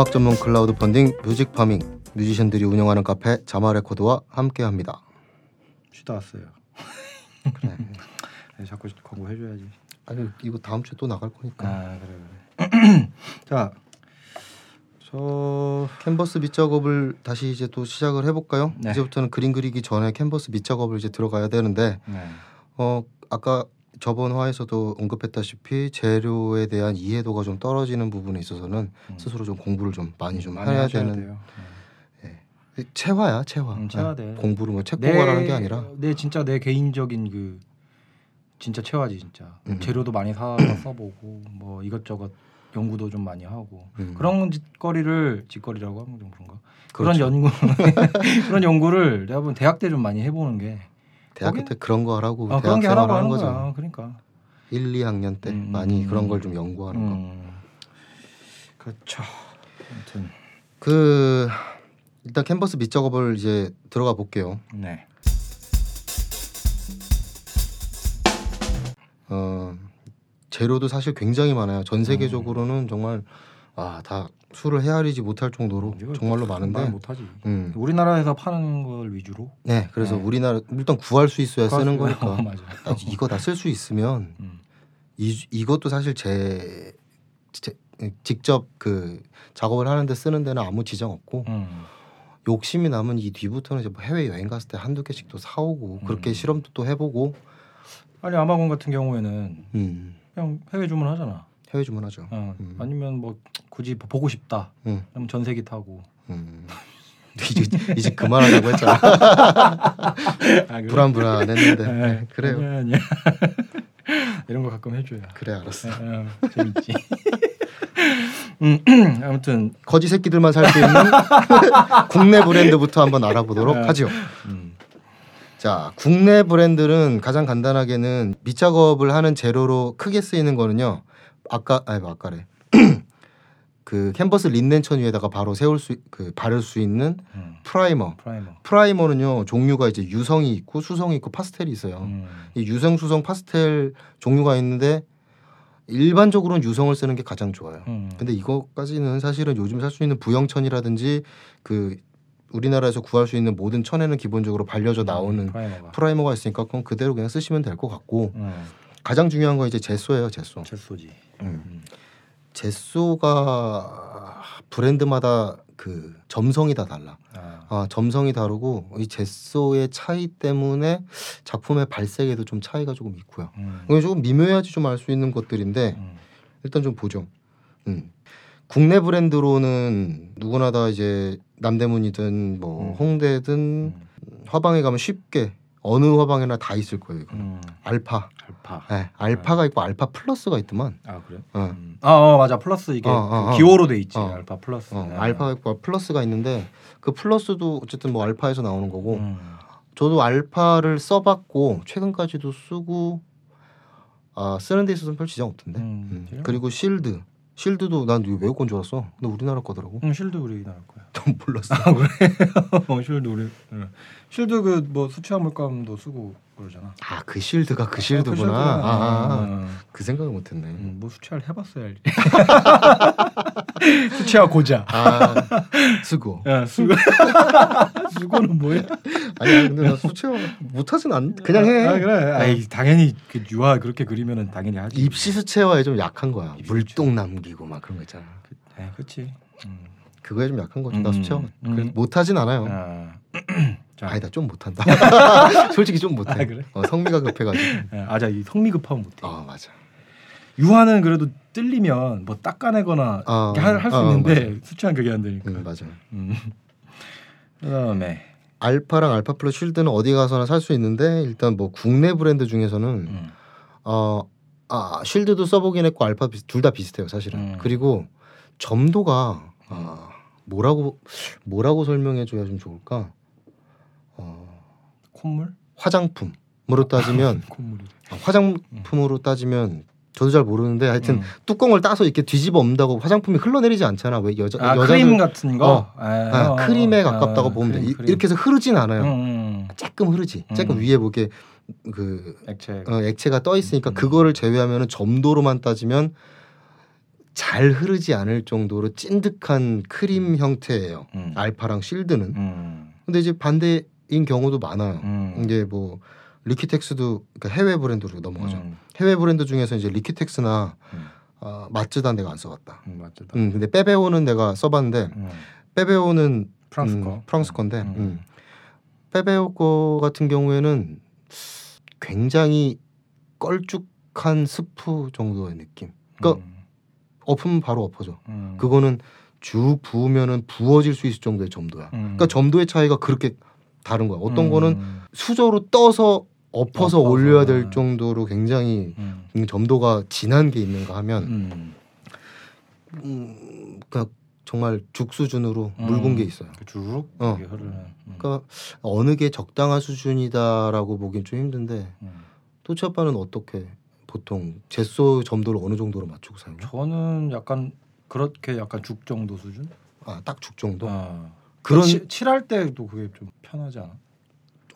음악 전문 크라우드 펀딩 뮤직 파밍 뮤지션들이 운영하는 카페 자마 레코드와 함께합니다. 쉬다 왔어요. 그래. 네, 자꾸 광고 해줘야지. 아니 이거 다음 주에 또 나갈 거니까. 아 그래 그래. 자, 저 캔버스 밑 작업을 다시 이제 또 시작을 해볼까요? 네. 이제부터는 그림 그리기 전에 캔버스 밑 작업을 이제 들어가야 되는데 네. 어 아까 저번 화에서도 언급했다시피 재료에 대한 이해도가 좀 떨어지는 부분에 있어서는 음. 스스로 좀 공부를 좀 많이 좀 많이 해야 되는 돼요. 체화야 체화. 음, 체화돼. 네. 공부를 뭐책 내- 보고 하라는 게 아니라 내 진짜 내 개인적인 그 진짜 체화지 진짜 음. 재료도 많이 사서 써보고 뭐 이것저것 연구도 좀 많이 하고 음. 그런 짓거리를 짓거리라고 하면 좀 그런가 그런 그렇죠. 연구 그런 연구를 내가 보면 대학 때 좀 많이 해보는 게 대학교 거기- 때 그런 거 하라고 아, 대학 그런 게 생활 하라고 하는 거죠. 거야 그러니까 1, 2학년 때 음, 많이 음, 그런 음. 걸좀 연구하는 거. 음. 그렇죠 아무튼 그 일단 캔버스 밑 작업을 이제 들어가 볼게요. 네 어 재료도 사실 굉장히 많아요. 전 세계적으로는 정말 아 다 수를 헤아리지 못할 정도로 정말로 말 많은데. 못하지 음. 우리나라에서 파는 걸 위주로 네, 그래서 네. 우리나라 일단 구할 수 있어야 쓰는 어, 거니까. 맞아 아, 이거 다 쓸 수 있으면 음. 이 이것도 사실 제, 제 직접 그 작업을 하는데 쓰는 데는 아무 지장 없고 음. 욕심이 남은 이 뒤부터는 이제 뭐 해외 여행 갔을 때 한두 개씩 또 사오고 그렇게 음. 실험도 또 해보고 아니 아마곤 같은 경우에는 음, 그냥 해외 주문하잖아. 해외 주문하죠. 어, 음. 아니면 뭐 굳이 보고 싶다. 음, 그럼 전세기 타고. 음. 이제 이제 그만하자고 했잖아. 아, 불안불안했는데 네, 네, 그래요. 아니야, 아니야. 이런 거 가끔 해줘야. 그래 알았어. 어, 어, 재밌지. 음, 아무튼 거지 새끼들만 살 수 있는 국내 브랜드부터 한번 알아보도록 네. 하죠. 음, 자, 국내 브랜드는 가장 간단하게는 밑작업을 하는 재료로 크게 쓰이는 거는요. 아까 아니 뭐 아까래. 그 캔버스 린넨천 위에다가 바로 세울 수 그 바를 수 있는 음, 프라이머. 프라이머. 프라이머 는요 종류가 이제 유성이 있고 수성이 있고 파스텔이 있어요. 음, 이 유성, 수성, 파스텔 종류가 있는데 일반적으로는 유성을 쓰는 게 가장 좋아요. 음. 근데 이거까지는 사실은 요즘 살 수 있는 부영천이라든지 그 우리나라에서 구할 수 있는 모든 천에는 기본적으로 발려져 나오는 프라이머가. 프라이머가 있으니까 그건 그대로 그냥 쓰시면 될 것 같고 음, 가장 중요한 건 이제 제소예요 제소 젯소지. 제소가 브랜드마다 그 점성이 다 달라 아, 아, 점성이 다르고 이 제소의 차이 때문에 작품의 발색에도 좀 차이가 조금 있고요 음, 이게 조금 미묘해야지 좀 알 수 있는 것들인데 음, 일단 좀 보죠. 음. 국내 브랜드로는 누구나 다 이제 남대문이든 뭐 음. 홍대든 음, 화방에 가면 쉽게 어느 화방에나 다 있을 거예요. 이거. 음. 알파, 알파. 네, 알파가 있고 알파 플러스가 있더만. 아 그래? 어. 음. 아, 어, 맞아. 플러스 이게 어, 어, 그 어. 기호로 돼 있지. 어. 알파 플러스. 어, 네. 알파가 있고 플러스가 있는데 그 플러스도 어쨌든 뭐 알파에서 나오는 거고 음. 저도 알파를 써봤고 최근까지도 쓰고 아 쓰는 데 있어서는 별 지장 없던데. 음, 음. 그리고 실드, 실드도 난 이거 외국 건줄 알았어. 근데 우리나라 거더라고. 음, 쉴드 우리나라 거야. 난 몰랐어. 아 그래? 어, 쉴드 우리. 응. 쉴드 그 뭐 수치화 물감도 쓰고 그러잖아. 아그 실드가 그그 실드구나. 실드가. 아, 아, 아. 음, 그 생각을 못했네. 음, 뭐 수치화를 해봤어야 알지. 수치화 고자. 아 수고. 야, 수 수고는 뭐야? 아니야 근데 나 수채화 못하진 않. 그냥 해. 아, 그래. 아이, 당연히 그 유화 그렇게 그리면은 당연히 하지. 입시 수채화에 좀 약한 거야. 물똥 남기고 막 그런 거 있잖아. 그, 네, 그렇지. 음. 그거에 좀 약한 거죠. 나 음, 수채화. 음. 그래서 못하진 않아요. 아. 자, 아니다 좀 못한다. 솔직히 좀 못해. 아, 그래? 어, 성미가 급해가지고. 아자 이 성미 급하면 못해. 아 맞아. 유화는 그래도 뜰리면 뭐 닦아내거나 어, 할수 어, 있는데 수치화는 그게 안 되니까. 음, 맞아. 음. 그다음에 알파랑 알파 플러스 쉴드는 어디 가서나 살 수 있는데 일단 뭐 국내 브랜드 중에서는 음. 어, 아, 쉴드도 써보긴 했고 알파 둘 다 비슷해요 사실은. 음. 그리고 점도가 아, 뭐라고 뭐라고 설명해줘야 좀 좋을까? 어, 콧물? 화장품으로 따지면 콧물이. 아, 화장품으로 따지면 저도 잘 모르는데 하여튼 음. 뚜껑을 따서 이렇게 뒤집어 엎는다고 화장품이 흘러내리지 않잖아. 왜 여자 아 여자들 크림 같은 거. 어. 아, 아, 어, 크림에 어, 가깝다고 아, 보면 돼. 크림, 이- 크림. 이렇게 해서 흐르진 않아요. 음, 음. 조금 흐르지. 조금 음. 위에 뭐게 그 액체. 어, 액체가 떠 있으니까 음. 그거를 제외하면은 점도로만 따지면 잘 흐르지 않을 정도로 찐득한 크림 형태예요. 음. 알파랑 실드는. 음. 근데 이제 반대 인 경우도 많아요. 음. 이제 뭐 Liquitex도 그러니까 해외 브랜드로 넘어가죠. 음. 해외 브랜드 중에서 이제 Liquitex나 음. 아, 마츠다 내가 안 써봤다. 음, 맞죠. 음, 근데 Pebeo는 내가 써봤는데 음. Pebeo는 프랑스 음, 거. 프랑스 건데 음. 음. Pebeo 거 같은 경우에는 굉장히 껄쭉한 스프 정도의 느낌. 그러니까 음. 엎으면 바로 엎어져. 음. 그거는 쭉 부으면은 부어질 수 있을 정도의 점도야. 음. 그러니까 점도의 차이가 그렇게 다른 거야. 어떤 음. 거는 수저로 떠서 엎어서, 엎어서. 올려야 될 정도로 굉장히 음. 음, 점도가 진한 게 있는가 하면 음. 음, 그러니까 정말 죽 수준으로 음. 묽은 게 있어요. 그 주르륵 어. 음. 그러니까 어느 게 적당한 수준이다라고 보긴 좀 힘든데 음. 토치 아빠는 어떻게 보통 제소 점도를 어느 정도로 맞추고 사용해? 저는 약간 그렇게 약간 죽 정도 수준. 아딱 죽 정도. 아. 그런 치, 칠할 때도 그게 좀 편하지 않아?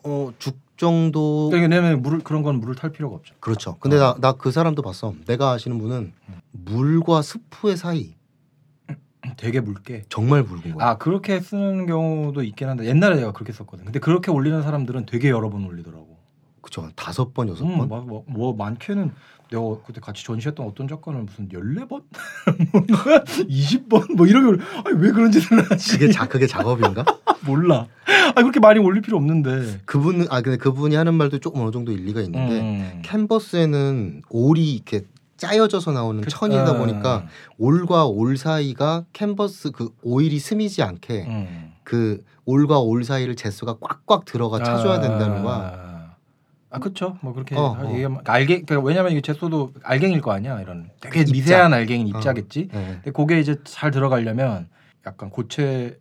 어죽 정도 그러니까 왜냐면 물을 그런 건 물을 탈 필요가 없죠. 그렇죠. 근데 나나 그 사람도 봤어. 내가 아시는 분은 음. 물과 스프의 사이 되게 묽게. 정말 묽은 거야. 아 그렇게 쓰는 경우도 있긴 한데 옛날에 내가 그렇게 썼거든. 근데 그렇게 올리는 사람들은 되게 여러 번 올리더라고. 그쵸. 한 다섯 번 여섯 음, 번. 뭐, 뭐, 뭐 많게는 내가 그때 같이 전시했던 어떤 작가는 무슨 14번? 20번? 뭐 이런 걸 아니 왜 그런 짓을 하지? 그게 자 그게 작업인가? 몰라. 아 그렇게 많이 올릴 필요 없는데. 그분 아 근데 그분이 하는 말도 조금 어느 정도 일리가 있는데 음. 캔버스에는 올이 이렇게 짜여져서 나오는 그- 천이다 어. 보니까 올과 올 사이가 캔버스 그 오일이 스미지 않게 음. 그 올과 올 사이를 제수가 꽉꽉 들어가 차줘야 된다는 거야. 아, 아 그렇죠. 뭐 그렇게 어, 하- 어. 얘기하면 알갱 그러니까 왜냐면 이게 제소도 알갱일 거 아니야 이런 되게 입자. 미세한 알갱인 입자겠지. 네. 근데 그게 이제 잘 들어가려면 약간 고체에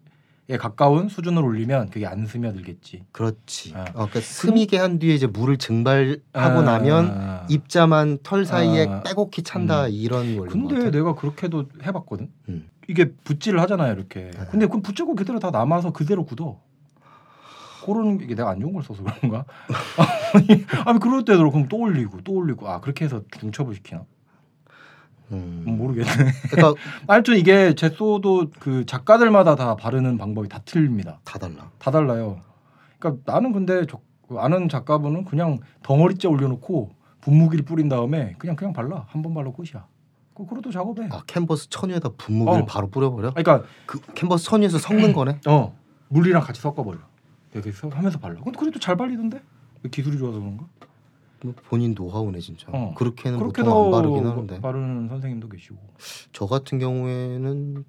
가까운 수준으로 올리면 그게 안 스며들겠지. 그렇지. 아. 어, 그러니까 스미게 한 뒤에 이제 물을 증발하고 나면 아. 입자만 털 사이에 아. 빼곡히 찬다 음. 이런 원리인 것 근데. 내가 그렇게도 해봤거든. 음. 이게 붓질을 하잖아요, 이렇게. 네. 근데 그럼 붓자국 그대로 다 남아서 그대로 굳어. 그런 게 내가 안 좋은 걸 써서 그런가? 아니, 아니 그럴 때도 그럼 또 올리고 또 올리고 아 그렇게 해서 중첩을 시키나? 음. 음, 모르겠네. 그러니까 아무튼 이게 제소도 그 작가들마다 다 바르는 방법이 다 틀립니다. 다 달라. 다 달라요. 그러니까 나는 근데 저, 그 아는 작가분은 그냥 덩어리째 올려놓고 분무기를 뿌린 다음에 그냥 그냥 발라 한 번 발라 끝이야. 그 그래도 작업해. 아 캔버스 천 위에다 분무기를 어. 바로 뿌려버려? 그러니까 그 캔버스 천 위에서 섞는 거네? 어 물이랑 같이 섞어버려. 이렇게 서- 하면서 발라. 근데 그래도 잘 발리던데? 기술이 좋아서 그런가? 뭐 본인 노하우네 진짜. 어. 그렇게는 보통 안 바르긴 하는데. 바르는 선생님도 계시고. 저 같은 경우에는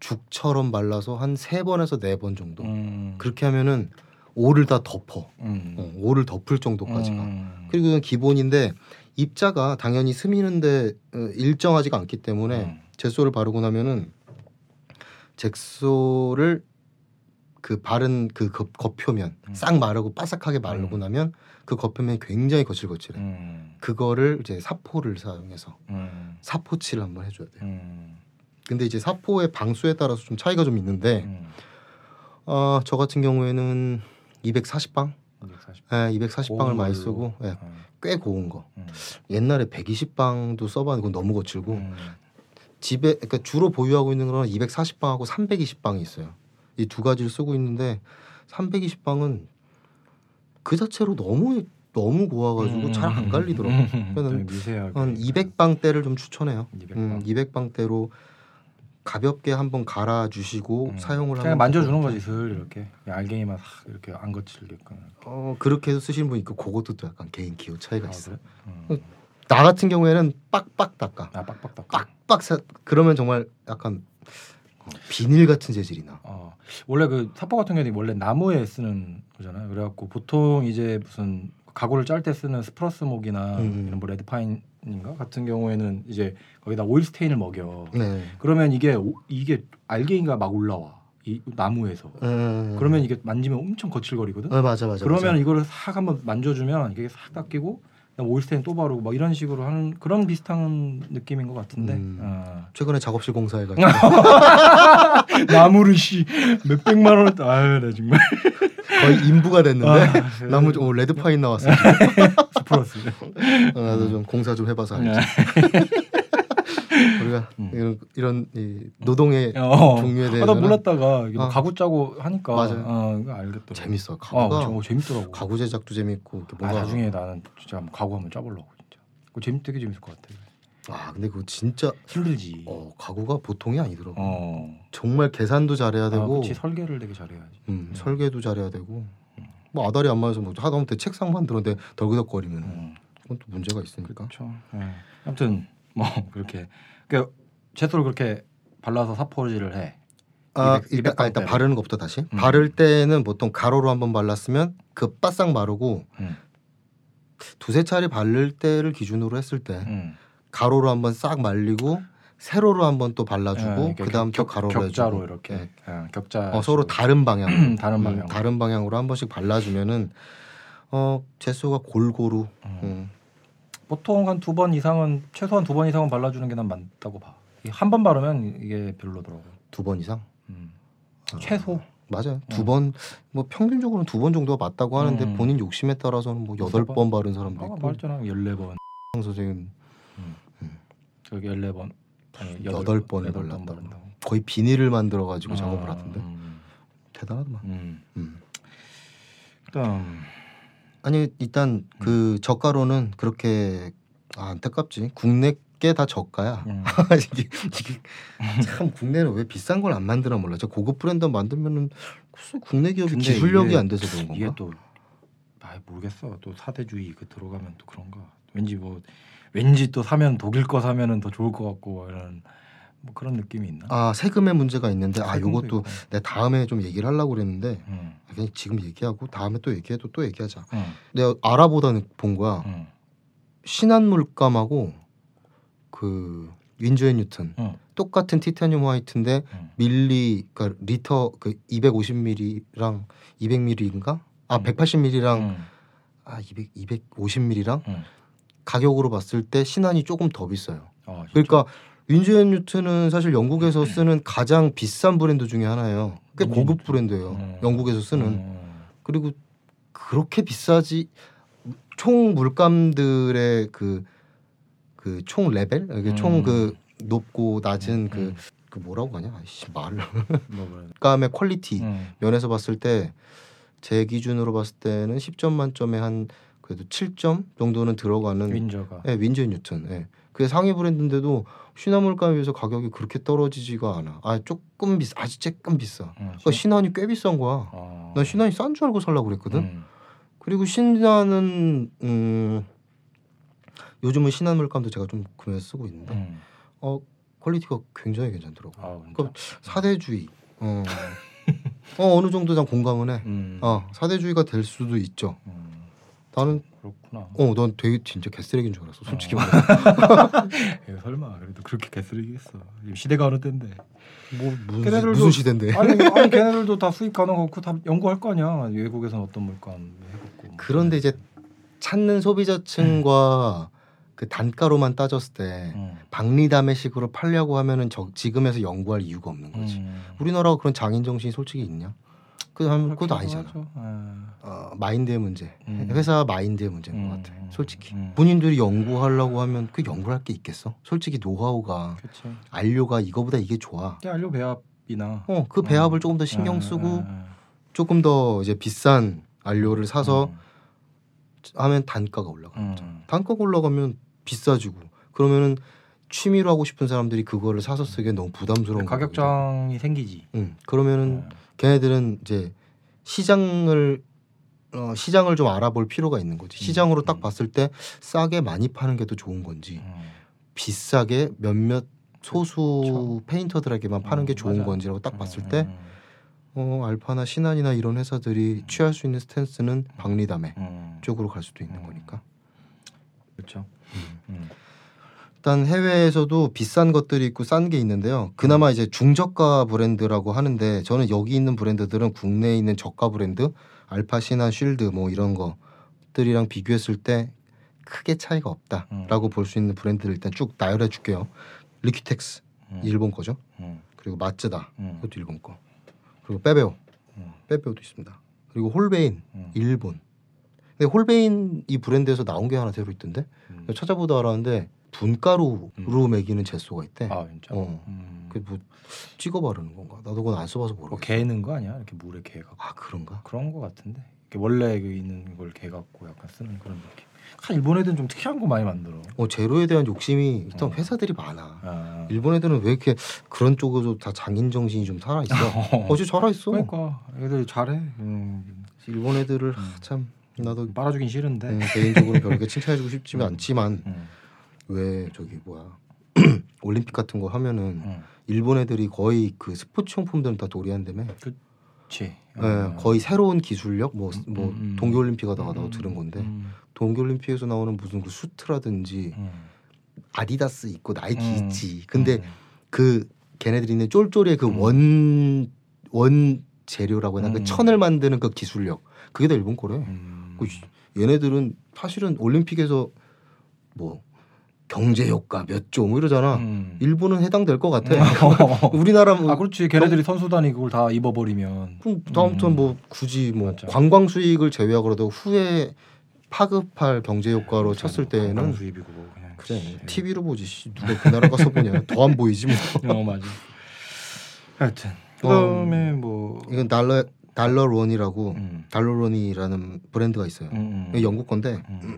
죽처럼 말라서 한 세 번에서 네 번 정도. 음. 그렇게 하면은 오를 다 덮어. 음. 어, 오를 덮을 정도까지가. 음. 그리고 그건 기본인데 입자가 당연히 스미는데 어, 일정하지가 않기 때문에 음. 젯소를 바르고 나면은 잭소를 그 바른 그 겉- 겉표면 음. 싹 마르고 바삭하게 마르고 음. 나면 그 겉표면이 굉장히 거칠거칠해. 음. 그거를 이제 사포를 사용해서 음. 사포칠을 한번 해줘야 돼요. 음. 근데 이제 사포의 방수에 따라서 좀 차이가 좀 있는데 음. 어, 저 같은 경우에는 240방, 240. 예, 240방을 고운 많이. 쓰고 예, 음. 꽤 고운 거. 음. 옛날에 120방도 써봤는데 그건 너무 거칠고 음. 집에 그러니까 주로 보유하고 있는 거는 240방하고 320방이 있어요. 이 두 가지를 쓰고 있는데 320방은 그 자체로 너무 너무 고와가지고 음. 잘안 갈리더라고. 음. 그래서 되게 미세하게. 한 200방대를 좀 추천해요. 200방. 음, 200방대로 가볍게 한번 갈아 주시고 음. 사용을 그냥 하면 만져주는 거지. 슬 이렇게 알갱이만 싹 이렇게 안 거칠게끔. 어 그렇게 해서 쓰시는 분 있고 그것도 또 약간 개인 기호 차이가 아, 있어. 그래? 요 음. 나 같은 경우에는 빡빡 닦아. 아 빡빡 닦아. 빡빡 사 그러면 정말 약간 어, 비닐 같은 재질이 나. 어 원래 그 사포 같은 경우는 원래 나무에 쓰는 거잖아요. 그래갖고 보통 이제 무슨 가구를 짤 때 쓰는 spruce 목이나 음. 이런 뭐 red pine인가 같은 경우에는 이제 거기다 오일 스테인을 먹여. 네. 그러면 이게 오- 이게 알갱이가 막 올라와 이 나무에서. 음. 그러면 이게 만지면 엄청 거칠거리거든. 어, 맞아 맞아. 그러면 맞아. 이거를 싹 한번 만져주면 이게 싹 닦이고 오일 스테인 또 바르고 막 이런 식으로 하는 그런 비슷한 느낌인 것 같은데. 음. 어. 최근에 작업실 공사해가지고 나무를 씨 몇백만 원. 아유 나 정말. 거의 인부가 됐는데 아, 나무 좀 어, red pine 나왔어. spruce. 어, 나도 좀 공사 좀 해봐서 알지. 네. 제가 음. 이런 이런 이 노동의 어. 종류에 아, 나 대해서는 몰랐다가 어. 가구 짜고 하니까 맞아요. 어, 이거 알겠더라고. 재밌어. 어, 가구가 저 재밌더라고. 가구 제작도 재밌고 아, 뭔가 나중에 나는 진짜 한번 가구 한번 짜보려고 진짜. 그거 재밌 되게 재밌을 것 같아. 아 근데 그거 진짜 힘들지. 어 가구가 보통이 아니더라고. 어. 정말 계산도 잘해야 아, 되고 그치 설계를 되게 잘해야지. 음, 음. 설계도 잘해야 되고 뭐 아다리 안 맞아서 뭐 하다못해 책상 만들었는데 덜그덕거리면 음. 그건 또 문제가 있으니까. 그렇죠. 예. 아무튼 뭐 그렇게 그 채소를 그렇게 발라서 사포질을 해. 아 200 일단, 아, 일단 200 바르는 것부터 다시 음. 바를 때는 보통 가로로 한번 발랐으면 그 바싹 마르고 음. 두세 차례 바를 때를 기준으로 했을 때 음. 가로로 한번 싹 말리고 세로로 한번 또 발라주고 예, 그 다음 또 격- 가로로 격자로 해주고 이렇게 예. 예, 격자. 어, 서로 다른 방향 다른 방향. 다른 방향으로 한 번씩 발라주면은 어 제수가 골고루 음. 음. 보통 한 두 번 이상은 최소한 두 번 이상은 발라주는 게 난 맞다고 봐. 한 번 바르면 이게 별로더라고. 두 번 이상 음. 아, 최소. 맞아요 두 음. 번뭐 평균적으로는 두 번 정도가 맞다고 하는데 음. 본인 욕심에 따라서는 뭐 여덟 번? 번 바른 사람도 아까 있고 말했잖아. 14번. 선생님 저기 14번. 아니, 여덟 번을 여덟 발랐다고. 번 바른다고. 거의 비닐을 만들어 가지고 아, 작업을 하던데 음. 대단하더만 음. 음. 그다음 아니 일단 그 저가로는 그렇게 아, 안타깝지 국내 게 다 저가야 음. 이게, 이게 참 국내는 왜 비싼 걸 안 만드나 몰라 저 고급 브랜드 만들면은 국내 기업이 기술력이 이게- 안 돼서 그런 건가 이게 또 아, 모르겠어. 또 사대주의 그 들어가면 또 그런가. 왠지 뭐 왠지 또 사면 독일 거 사면은 더 좋을 것 같고 이런 뭐 그런 느낌이 있나? 아 세금의 문제가 있는데 아 요것도. 내 다음에 좀 얘기를 하려고 그랬는데 음. 그냥 지금 얘기하고 다음에 또 얘기해도 또 얘기하자 음. 내가 알아보다는 본 거야 음. 신한 물감하고 그 Winsor & Newton 음. 똑같은 티타늄 화이트인데 음. 밀리 그러니까 리터 그 250ml랑 200ml인가? 아 음. 180ml랑 음. 아 200, 250ml랑 음. 가격으로 봤을 때 신한이 조금 더 비싸요. 아? 그러니까 Winsor & Newton은 사실 영국에서 쓰는 가장 비싼 브랜드 중에 하나예요. 꽤 고급. 브랜드예요. 음. 영국에서 쓰는 음. 그리고 그렇게 비싸지 총 물감들의 그 그 총 레벨 이게 음. 총그 높고 낮은 그, 음. 그 뭐라고 하냐 아이씨 말을 뭐 물감의 quality 음. 면에서 봤을 때 제 기준으로 봤을 때는 10점 만점에 한 그래도 7점 정도는 들어가는 Winsor가 예, Winsor Newton. 예. 그게 상위 브랜드인데도 신한물감에 비해서 가격이 그렇게 떨어지지가 않아. 아 조금 비싸, 아주 조금 비싸. 음, 그러니까 신한이 꽤 비싼 거야. 아. 난 신한이 싼 줄 알고 살라고 그랬거든. 음. 그리고 신한은 음, 요즘은 신한 물감도 제가 좀 구매 쓰고 있는데 음. 어 quality가 굉장히 괜찮더라고. 아, 진짜? 그럼 사대주의. 어. 어 어느 정도 난 공감은 해. 음. 어 사대주의가 될 수도 있죠. 음. 나는 그렇구나. 어넌 되게 진짜 개쓰레기인 줄 알았어. 솔직히 어. 말해서. 에이, 설마 그래도 그렇게 개쓰레기겠어. 시대가 어느 때인데. 뭐 무슨, 걔네들도- 무슨 시대인데? 아니, 아니 걔네들도 다 수입 가능하고 다 연구할 거 아니야. 외국에서는 어떤 물감 해봤고. 뭐. 그런데 이제 찾는 소비자층과 그 단가로만 따졌을 때 음. 박리담의식으로 팔려고 하면은 저, 지금에서 연구할 이유가 없는 거지. 음. 우리나라가 그런 장인 정신이 솔직히 있냐? 그 그것도 아니잖아. 예. 어, 마인드의 문제, 음. 회사 마인드의 문제인 음, 것 같아. 음, 솔직히 음. 본인들이 연구하려고 하면 그 연구할 게 있겠어? 솔직히 노하우가 그렇지. 안료가 이거보다 이게 좋아. 알료 배합이나. 어, 그 배합을 음. 조금 더 신경 예, 쓰고 예, 예. 조금 더 이제 비싼 안료를 사서 음. 하면 단가가 올라가는 거죠. 음. 단가가 올라가면 비싸지고 그러면은 취미로 하고 싶은 사람들이 그거를 사서 쓰기에 너무 부담스러운 거거든요. 가격장이 생기지. 응. 그러면은 예. 걔네들은 이제 시장을 어, 시장을 좀 알아볼 필요가 있는 거지. 시장으로 딱 음. 봤을 때 싸게 많이 파는 게 더 좋은 건지 음. 비싸게 몇몇 소수 그쵸. 페인터들에게만 파는 게 음, 좋은 맞아. 건지라고 딱 봤을 음, 때 음, 어, 알파나 신한이나 이런 회사들이 취할 수 있는 스탠스는 박리담회 음. 쪽으로 갈 수도 있는 음. 거니까. 그렇죠. 음. 일단 해외에서도 비싼 것들이 있고 싼 게 있는데요. 그나마 이제 중저가 브랜드라고 하는데 저는 여기 있는 브랜드들은 국내에 있는 저가 브랜드 알파 신한 쉴드 뭐 이런 것들이랑 비교했을 때 크게 차이가 없다라고 볼수 있는 브랜드를 일단 쭉 나열해 줄게요. Liquitex 음. 일본 거죠. 음. 그리고 마츠다 음. 그것도 일본 거. 그리고 Pebeo 음. Pebeo도 있습니다. 그리고 Holbein 음. 일본 근데 Holbein 이 브랜드에서 나온 게 하나 새로 있던데 음. 찾아보다 알았는데 분가루로 음. 매기는 젯소가 있대. 아 진짜. 어. 음. 그뭐 찍어 바르는 건가? 나도 그건 안 써봐서 뭐 모르겠어. 개는 거 아니야? 이렇게 물에 개가 아 그런가? 그런 거 같은데. 원래 그 있는 걸 개 갖고 약간 쓰는 그런 느낌. 아, 일본 애들은 좀 특이한 거 많이 만들어. 어 제로에 대한 욕심이 일단 어. 회사들이 많아. 아. 일본 애들은 왜 이렇게 그런 쪽으로 다 장인 정신이 좀 살아 있어? 어제 살아 있어. 그러니까 애들 잘해. 음. 일본 애들을 음. 참 나도 빨아주긴 싫은데. 음, 개인적으로 별로 칭찬해주고 싶지는 음. 않지만 음. 왜 저기 뭐야 올림픽 같은 거 하면은 음. 일본 애들이 거의 그 스포츠 용품들은 다 도리한다며. 그렇지. 예, 거의 새로운 기술력 뭐뭐 음, 음. 동계올림픽 하다가 나도 음, 들은 건데 음. 동계올림픽에서 나오는 무슨 그 수트라든지 음. 아디다스 있고 나이키 음. 있지. 근데 음. 그 걔네들이 있는 쫄쫄의 그 음. 원원 재료라고 해나 음. 그 천을 만드는 그 기술력 그게 다 일본 거래. 음. 그 씨, 얘네들은 사실은 올림픽에서 뭐 경제 효과 몇 조 뭐 이러잖아. 음. 일본은 해당될 것 같아. 어. 우리나라 뭐 아 그렇지 걔네들이 선수단이 그걸 다 입어버리면 그럼 다음부터 음. 뭐 굳이 뭐 맞아. 관광 수익을 제외하고도 후에 파급할 경제 효과로 쳤을 관광 때는 수입이고 그냥 그래 씨. TV로 보지 씨, 누가 그 나라 가서 보냐 더 안 보이지 뭐 어 맞아. 하여튼 그다음에 뭐 이건 달러 달러론이라고 음. 달러론이라는 브랜드가 있어요. 음, 음. 영국 건데 음.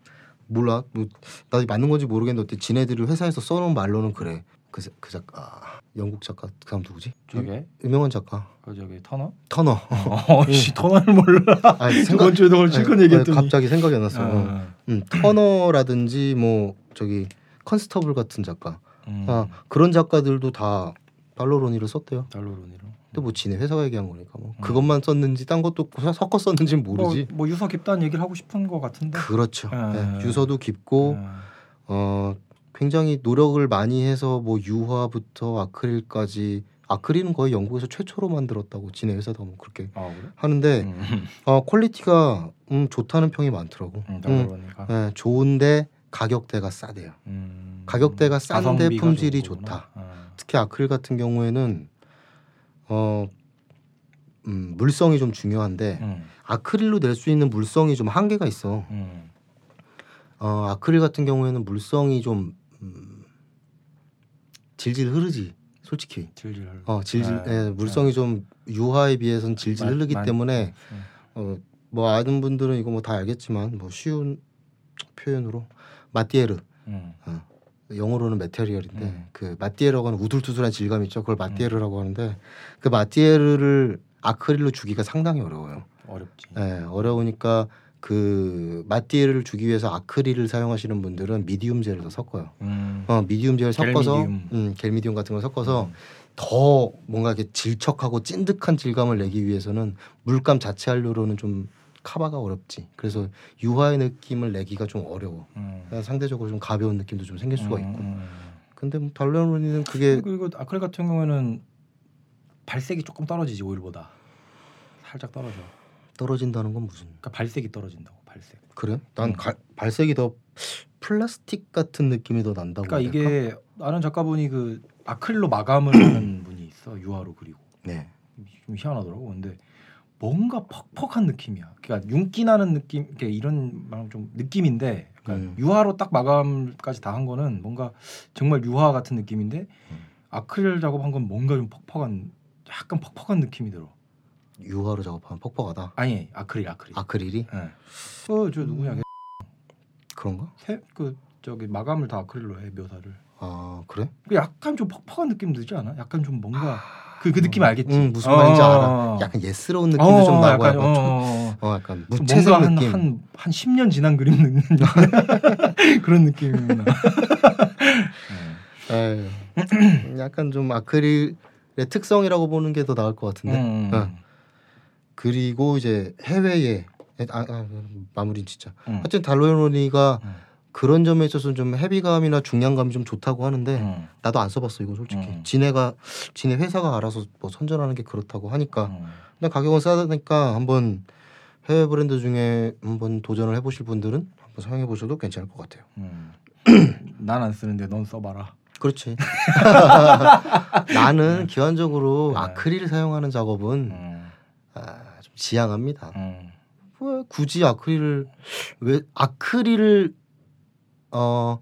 몰라 뭐 나도 맞는 건지 모르겠는데 어때 지네들이 회사에서 써놓은 말로는 그래 그, 자- 그 작가 영국 작가 그 사람 누구지 저게 유명한 작가 그 저기 터너? 터너 어 씨 터너를 몰라. 아 저번 주에도 그걸 실컷 아니, 얘기했더니 갑자기 생각이 안 났어 어. 아, 음, 터너라든지 뭐 저기 컨스터블 같은 작가 음. 아 그런 작가들도 다 Daler-Rowney를 썼대요 Daler-Rowney로. 근데 뭐 지네 회사가 얘기한 거니까 뭐 음. 그것만 썼는지 딴 것도 섞어 썼는지는 모르지 뭐, 뭐 유서 깊다는 얘기를 하고 싶은 것 같은데. 그렇죠 아. 네, 유서도 깊고 아, 어 굉장히 노력을 많이 해서 뭐 유화부터 아크릴까지 아크릴은 거의 영국에서 최초로 만들었다고 지네 회사도 뭐 그렇게 아 그래? 하는데 음, 어 quality가 음 좋다는 평이 많더라고. 음, 음. 예, 좋은데 가격대가 싸대요. 음. 가격대가 싼데 품질이. 좋다. 아. 특히 아크릴 같은 경우에는 어 음, 물성이 좀 중요한데 음, 아크릴로 낼 수 있는 물성이 좀 한계가 있어. 음, 어 아크릴 같은 경우에는 물성이 좀 음, 질질 흐르지. 솔직히. 질질 흘러. 어 질질 네, 예, 물성이 좀 유화에 비해서는 질질 많- 흐르기 많- 때문에 음. 어뭐 아는 분들은 이거 뭐 다 알겠지만 뭐 쉬운 표현으로 마띠에르 음. 영어로는 메테리얼인데 음. 그 마띠에르하고는 우둘투둘한 질감 있죠. 그걸 마띠에르라고 하는데 그 마띠에르를 아크릴로 주기가 상당히 어려워요. 어렵지. 예, 어려우니까 그 마띠에르를 주기 위해서 아크릴을 사용하시는 분들은 미디움 젤을 더 섞어요. 음. 어 미디움 젤 섞어서 겔미디움. 음, 겔미디움 같은 걸 섞어서 음. 더 뭔가 이렇게 질척하고 찐득한 질감을 내기 위해서는 물감 자체 한료로는 좀 카바가 어렵지. 그래서 유화의 느낌을 내기가 좀 어려워. 음. 그래서 상대적으로 좀 가벼운 느낌도 좀 생길 수가 음, 있고. 음. 근데 뭐 달러론이는 그게 그리고 아크릴 같은 경우에는 발색이 조금 떨어지지 오일보다 살짝 떨어져. 떨어진다는 건 무슨? 그러니까 발색이 떨어진다고 발색. 그래? 난 음. 가- 발색이 더 플라스틱 같은 느낌이 더 난다고. 그러니까? 이게 아는 작가분이 그 아크릴로 마감을 하는 분이 있어 유화로 그리고 네. 좀 희한하더라고. 근데 뭔가 퍽퍽한 느낌이야. 그러니까 윤기 나는 느낌, 그러니까 이런 말하면 좀 느낌인데, 그러니까 음. 유화로 딱 마감까지 다 한 거는 뭔가 정말 유화 같은 느낌인데 음. 아크릴 작업한 건 뭔가 좀 퍽퍽한, 약간 퍽퍽한 느낌이 들어. 유화로 작업하면 퍽퍽하다. 아니 아크릴 아크릴. 아크릴이 예. 어저 누구냐? 음. 그런가? 새, 그 저기 마감을 다 아크릴로 해 묘사를. 아 그래? 그 약간 좀 퍽퍽한 느낌 들지 않아? 약간 좀 뭔가 그 그 느낌 알겠지? 응, 무슨 말인지 알아. 어. 약간 예스러운 느낌도 좀 나고 약간, 어, 초- 어, 어. 어, 약간 좀 무채색 느낌. 한, 한 10년 지난 그림 는 그런 느낌이 나. 에휴, 약간 좀 아크릴의 특성이라고 보는 게 더 나을 것 같은데. 음. 어. 그리고 이제 해외에 아, 아, 마무리 진짜. 음. 하여튼 달로로니가 음. 그런 점에 있어서 좀 헤비감이나 중량감이 좀 좋다고 하는데 음. 나도 안 써봤어 이거 솔직히. 음. 지네가 지네 회사가 알아서 뭐 선전하는 게 그렇다고 하니까. 음. 근데 가격은 싸다니까 한번 해외 브랜드 중에 한번 도전을 해보실 분들은 한번 사용해 보셔도 괜찮을 것 같아요. 음. 난안 쓰는데 넌 써봐라. 그렇지. 나는 기본적으로 네. 아크릴 사용하는 작업은 음. 아, 좀 지양합니다. 음. 왜 굳이 아크릴을 왜 아크릴을 어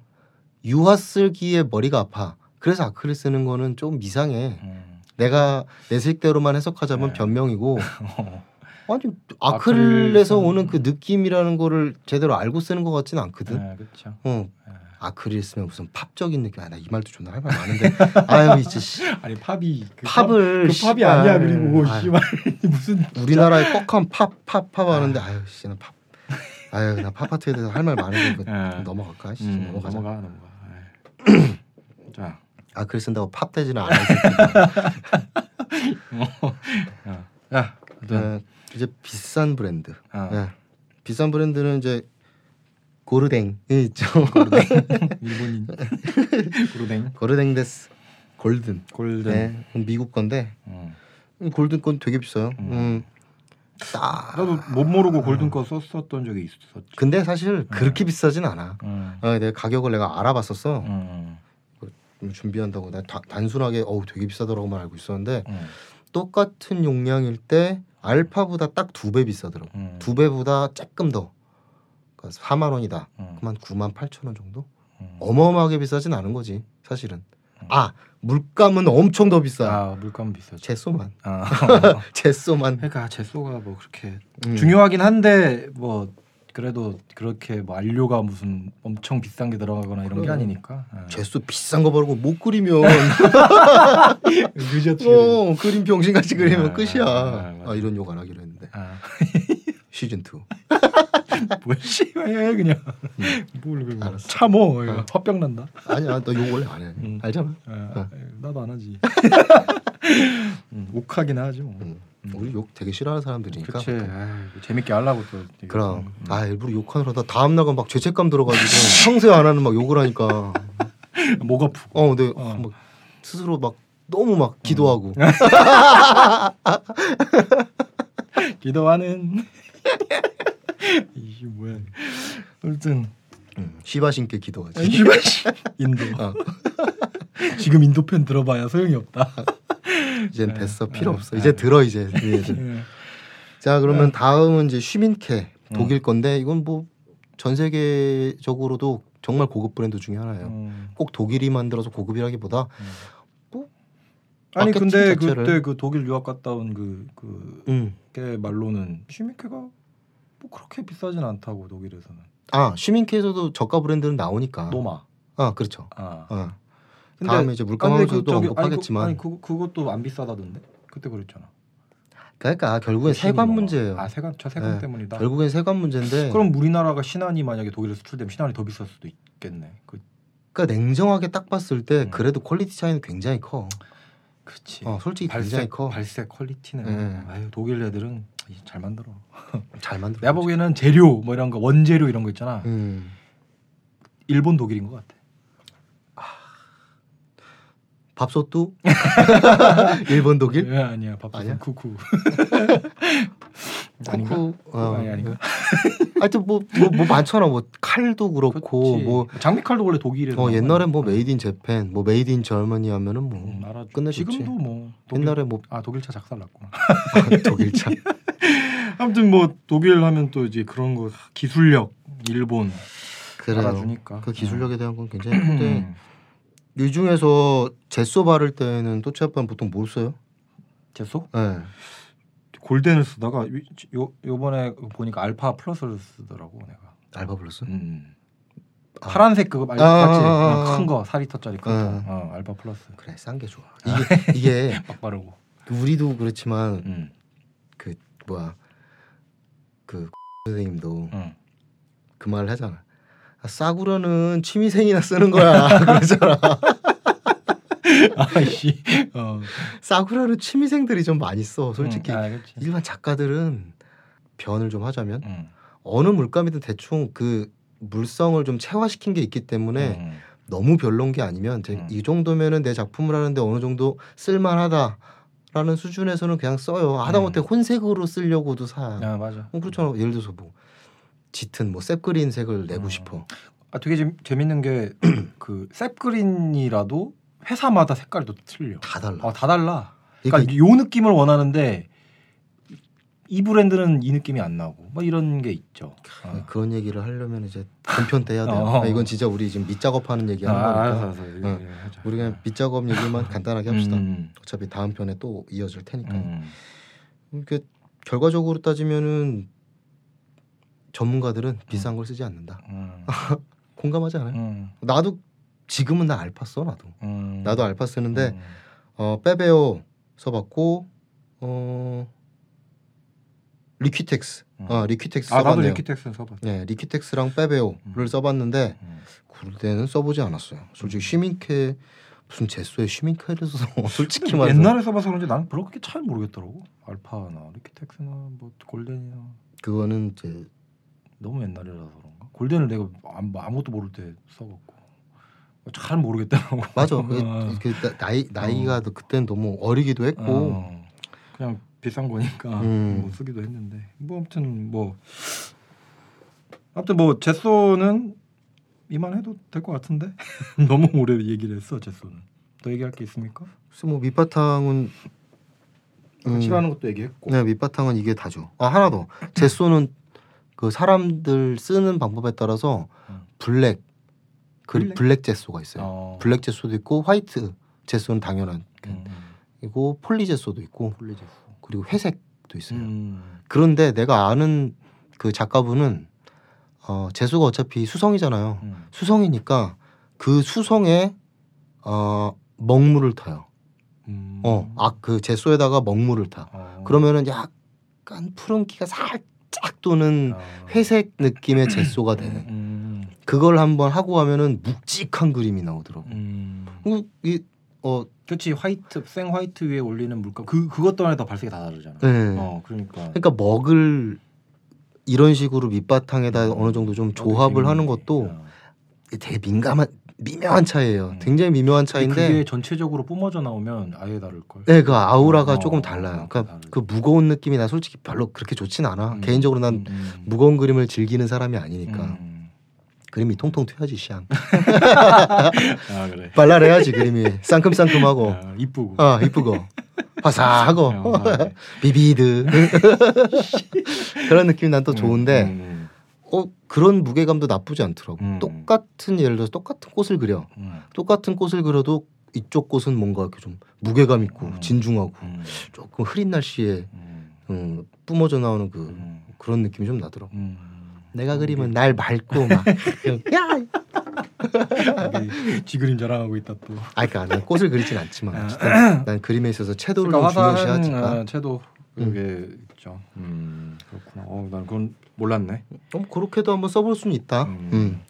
유화 쓸기에 머리가 아파. 그래서 아크릴 쓰는 거는 좀 이상해. 음. 내가 내 식대로만 해석하자면 네. 변명이고 어. 아니 아크릴 아크릴에서 오는 그 느낌이라는 거를 제대로 알고 쓰는 것 같지는 않거든. 네, 그렇죠. 어 네. 아크릴 쓰면 무슨 팝적인 느낌. 아 나 이 말도 존나 할말 많은데. 아유 이제 씨. 아니 팝이 그 팝을 팝, 그 팝이. 아니야 그리고 아유, 씨발 무슨 우리나라에 뻑한 팝 팝 팝 하는데 아유 씨나 팝. 아유 나 팝파트에 대해서 할 말 많은데 예. 좀 넘어갈까? 씨, 음, 넘어가자. 넘어가 넘어가. 에이. 자, 아크릴 쓴다고 팝 되지는 않아. 야, 야, 아무튼, 네, 이제 비싼 브랜드. 아, 네. 비싼 브랜드는 이제 고르댕 있죠. 일본인 고르댕 고르댕 데스 골든. 골든. 네, 미국 건데 음. 음, 골든 건 되게 비싸요. 음. 음. 딱. 나도 못 모르고 골든 거 썼었던 적이 있었지. 근데 사실 그렇게 비싸진 않아. 음. 어, 내가 가격을 내가 알아봤었어. 음. 좀 준비한다고 나 다- 단순하게 어우 되게 비싸더라고만 알고 있었는데 음. 똑같은 용량일 때 알파보다 딱 두 배 비싸더라고. 음. 두 배보다 조금 더. 그러니까 4만 원이다. 음. 그만 9만 8천 원 정도? 음. 어마어마하게 비싸진 않은 거지 사실은. 아 물감은 엄청 더 비싸. 아 물감 비싸죠. 제소만. 아. 제소만. 그러니까 제소가 뭐 그렇게 음. 중요하긴 한데 뭐 그래도 그렇게 뭐 안료가 무슨 엄청 비싼 게 들어가거나 이런 게 그래. 아니니까. 예. 제소 비싼 거 바르고 못 그리면 늦었지. 어, 그림 병신같이 그리면 아, 끝이야. 아. 아 이런 욕 안 하기로 했는데 아, 시즌 2. 뭐야 씨해 그냥 뭘 음. 알았어. 참어 이거 어. 화병 난다. 아니야 너욕 원래 안 해. 음. 알잖아. 아, 어. 나도 안 하지. 음, 욱하긴 하지 뭐. 음. 음. 우리 욕 되게 싫어하는 사람들이니까. 그치. 아이, 재밌게 하려고 또. 그럼 음. 아 일부러 욕하느라 나 다음 날가 막 죄책감 들어가지고 평소에 안 하는 막 욕을 하니까 목 아프고. 어 근데 어. 아, 막 스스로 막 너무 막 기도하고 기도하는. 이게 뭐야? 아무튼 음, 시바 신께 기도하지. 씨. 인도. 어. 지금 인도 편 들어봐야 소용이 없다. 이젠 네. 됐어 필요 네. 없어 네. 이제 들어 이제 얘네들. 예. 자 그러면 다음은 이제 쉬민케 음. 독일 건데 이건 뭐 전 세계적으로도 정말 고급 브랜드 중에 하나예요. 음. 꼭 독일이 만들어서 고급이라기보다 뭐 아니 근데 자체를- 그때 그 독일 유학 갔다 온그 음. 그게 말로는 쉬미케가 뭐 그렇게 비싸진 않다고 독일에서는 아 쉬민케에서도 저가 브랜드는 나오니까. 노마. 아 그렇죠. 아. 어. 근데 다음에 이제 아니, 물감하면서도 그 언급하겠지만 아니, 그, 아니 그 그것도 안 비싸다던데 그때 그랬잖아. 그러니까 결국엔 세관 문제예요. 아 세관 저 세관 네. 때문이다. 결국엔 세관 문제인데 그럼 우리나라가 신한이 만약에 독일에 수출되면 신한이 더 비쌀 수도 있겠네. 그 그러니까 냉정하게 딱 봤을 때 음. 그래도 퀄리티 차이는 굉장히 커. 그치. 어, 솔직히 굉장히 발색 커. 발색 퀄리티는 네. 아유 독일 애들은 잘 만들어. 잘 만들어. 내가 보기에는 재료 뭐 이런 거 원재료 이런 거 있잖아. 음. 일본 독일인 것 같아. 밥솥도 일본 독일 예, 아니야 밥솥은 아니야? 쿠쿠. 아닌가? 쿠쿠 어. 아니, 아닌가? 하여튼 뭐뭐 뭐 많잖아. 뭐 칼도 그렇고 그치. 뭐 장미칼도 원래 독일에서. 어, 옛날엔 뭐 거니까. Made in Japan, 뭐 Made in Germany 하면은 뭐 음. 끝내줬지. 지금도 뭐 독일, 옛날에 뭐 아 독일차 작살났구나. 독일차. 아무튼 뭐 독일 하면 또 이제 그런 거 기술력 일본 그래요. 알아주니까. 그 기술력에 대한 건 굉장히 큰데 음. 이 중에서 제소 바를 때는 또치 아빠는 보통 뭘 써요? 제소 네. 골덴을 쓰다가 위- 요 요번에 보니까 알파 플러스를 쓰더라고 내가. 알바 플러스? 음. 아. 파란색 그거 말 아, 맞지? 아, 아, 아. 큰거 4리터짜리 큰 아. 거. 어, 알파 플러스. 그래 싼 게 좋아. 이게 이게 막 바르고. 우리도 그렇지만 음. 그 뭐야 그 선생님도 음. 그 말을 하잖아. 아, 싸구려는 취미생이나 쓰는 거야 그러잖아. 아이씨. 어. 싸구려는 취미생들이 좀 많이 써 솔직히. 음, 아. 일반 작가들은 변을 좀 하자면 음. 어느 물감이든 대충 그 물성을 좀 체화시킨 게 있기 때문에 음. 너무 별론 게 아니면. 이 정도면은 내 작품을 하는데 어느 정도 쓸만하다 라는 수준에서는 그냥 써요. 하다못해 혼색으로 쓰려고도 사. 아 맞아. 어, 그렇잖아. 예를 들어서 뭐 짙은 뭐 셉그린 색을 내고 음. 싶어. 아 되게 재, 재밌는 게 그 셉그린이라도 회사마다 색깔이 또 틀려. 다 달라. 아, 다 달라. 그러니까 그러니까 요 느낌을 원하는데 이 브랜드는 이 느낌이 안 나고 뭐 이런 게 있죠. 어. 그런 얘기를 하려면 이제 본편 때 해야 돼요. 어. 아, 이건 진짜 우리 지금 밑작업하는 얘기하는 아, 거니까 알았어, 알았어. 하자. 우리 그냥 밑작업 얘기만 간단하게 합시다. 음, 어차피 다음 편에 또 이어질 테니까요. 음. 이게 결과적으로 따지면은 전문가들은 비싼 걸 쓰지 않는다. 음. 공감하지 않아요? 음. 나도 지금은 나 알파 써 나도. 음. 나도 알파 쓰는데 음. 어 빼베오 써봤고 어 리퀴텍스 음. 아 리퀴텍스 아 나도 써봤네요. 리퀴텍스 써봤어. 네 리퀴텍스랑 빼베오를 음. 써봤는데 음. 굴대는 써보지 않았어요. 솔직히 쉬밍캐 무슨 제소에 쉬밍캐를 써서 솔직히 말해서 옛날에 써봐서 그런지 나는 그렇게 잘 모르겠더라고. 알파나 리퀴텍스나 뭐 골덴이나 그거는 이제 너무 옛날이라서 그런가. 골덴을 내가 아무- 아무것도 모를 때 써갖고 잘 모르겠더라고. 맞아. 어. 그, 그 나- 나이 나이가 그때는 너무 어리기도 했고 어, 그냥 비싼 거니까 음. 뭐 쓰기도 했는데 뭐 아무튼 뭐 아무튼 뭐 gesso는 이만해도 될 것 같은데 너무 오래 얘기를 했어 gesso는 더 얘기할 게 있습니까? 그래서 뭐 밑바탕은 음, 싫어하는 것도 얘기했고 네 밑바탕은 이게 다죠. 아 하나 더 gesso는 그 사람들 쓰는 방법에 따라서 음. black 그 black? black gesso가 있어요. 어. black gesso도 있고 white gesso는 당연한 음, 그리고 poly gesso도 있고 poly gesso 그리고 회색도 있어요. 음. 그런데 내가 아는 그 작가분은 어 제소가 어차피 수성이잖아요. 음. 수성이니까 그 수성에 어 먹물을 타요. 음. 어, 아 그 제소에다가 먹물을 타. 어. 그러면은 약간 푸른기가 살짝 도는 어. 회색 느낌의 제소가 되는. 음. 그걸 한번 하고 하면은 묵직한 그림이 나오더라고. 음. 그리고 이어 그렇지 화이트 생 화이트 위에 올리는 물감 그 그것 또한 다 발색이 다 다르잖아. 네. 어 그러니까 그러니까 먹을 이런 식으로 밑바탕에다 어느 정도 좀 조합을 하는 것도 어. 되게 민감한 미묘한 차이예요. 음. 굉장히 미묘한 차이인데 그게 전체적으로 뿜어져 나오면 아예 다를 걸. 네, 그 아우라가 어, 조금 어, 달라요. 어, 그러니까 다르죠. 그 무거운 느낌이 나 솔직히 별로 그렇게 좋진 않아. 음, 개인적으로 난 음, 음. 무거운 그림을 즐기는 사람이 아니니까 음. 그림이 통통 튀어야지 샹. 아 그래. 발랄해야지 그림이 쌍큼쌍큼하고 아, 이쁘고. 어 이쁘고 화사하고 어, 아, 그래. 비비드 그런 느낌이 난 또 좋은데 음, 어 그런 무게감도 나쁘지 않더라고. 음. 똑같은 예를 들어서 똑같은 꽃을 그려 음, 똑같은 꽃을 그려도 이쪽 꽃은 뭔가 이렇게 좀 무게감 있고 음. 진중하고 음, 조금 흐린 날씨에 음, 음, 뿜어져 나오는 그 음, 그런 느낌이 좀 나더라고. 음. 내가 그리면 날 맑고 막 야, 여기 쥐그림 자랑하고 있다 또. 아 그러니까 난 꽃을 그리진 않지만 아. 난 그림에 있어서 채도를 그러니까 좀 중요시하니까. 어, 채도 그게 있죠. 음 그렇구나. 어, 난 그건 몰랐네. 어, 그렇게도 한번 써볼 수는 있다. 음. 음.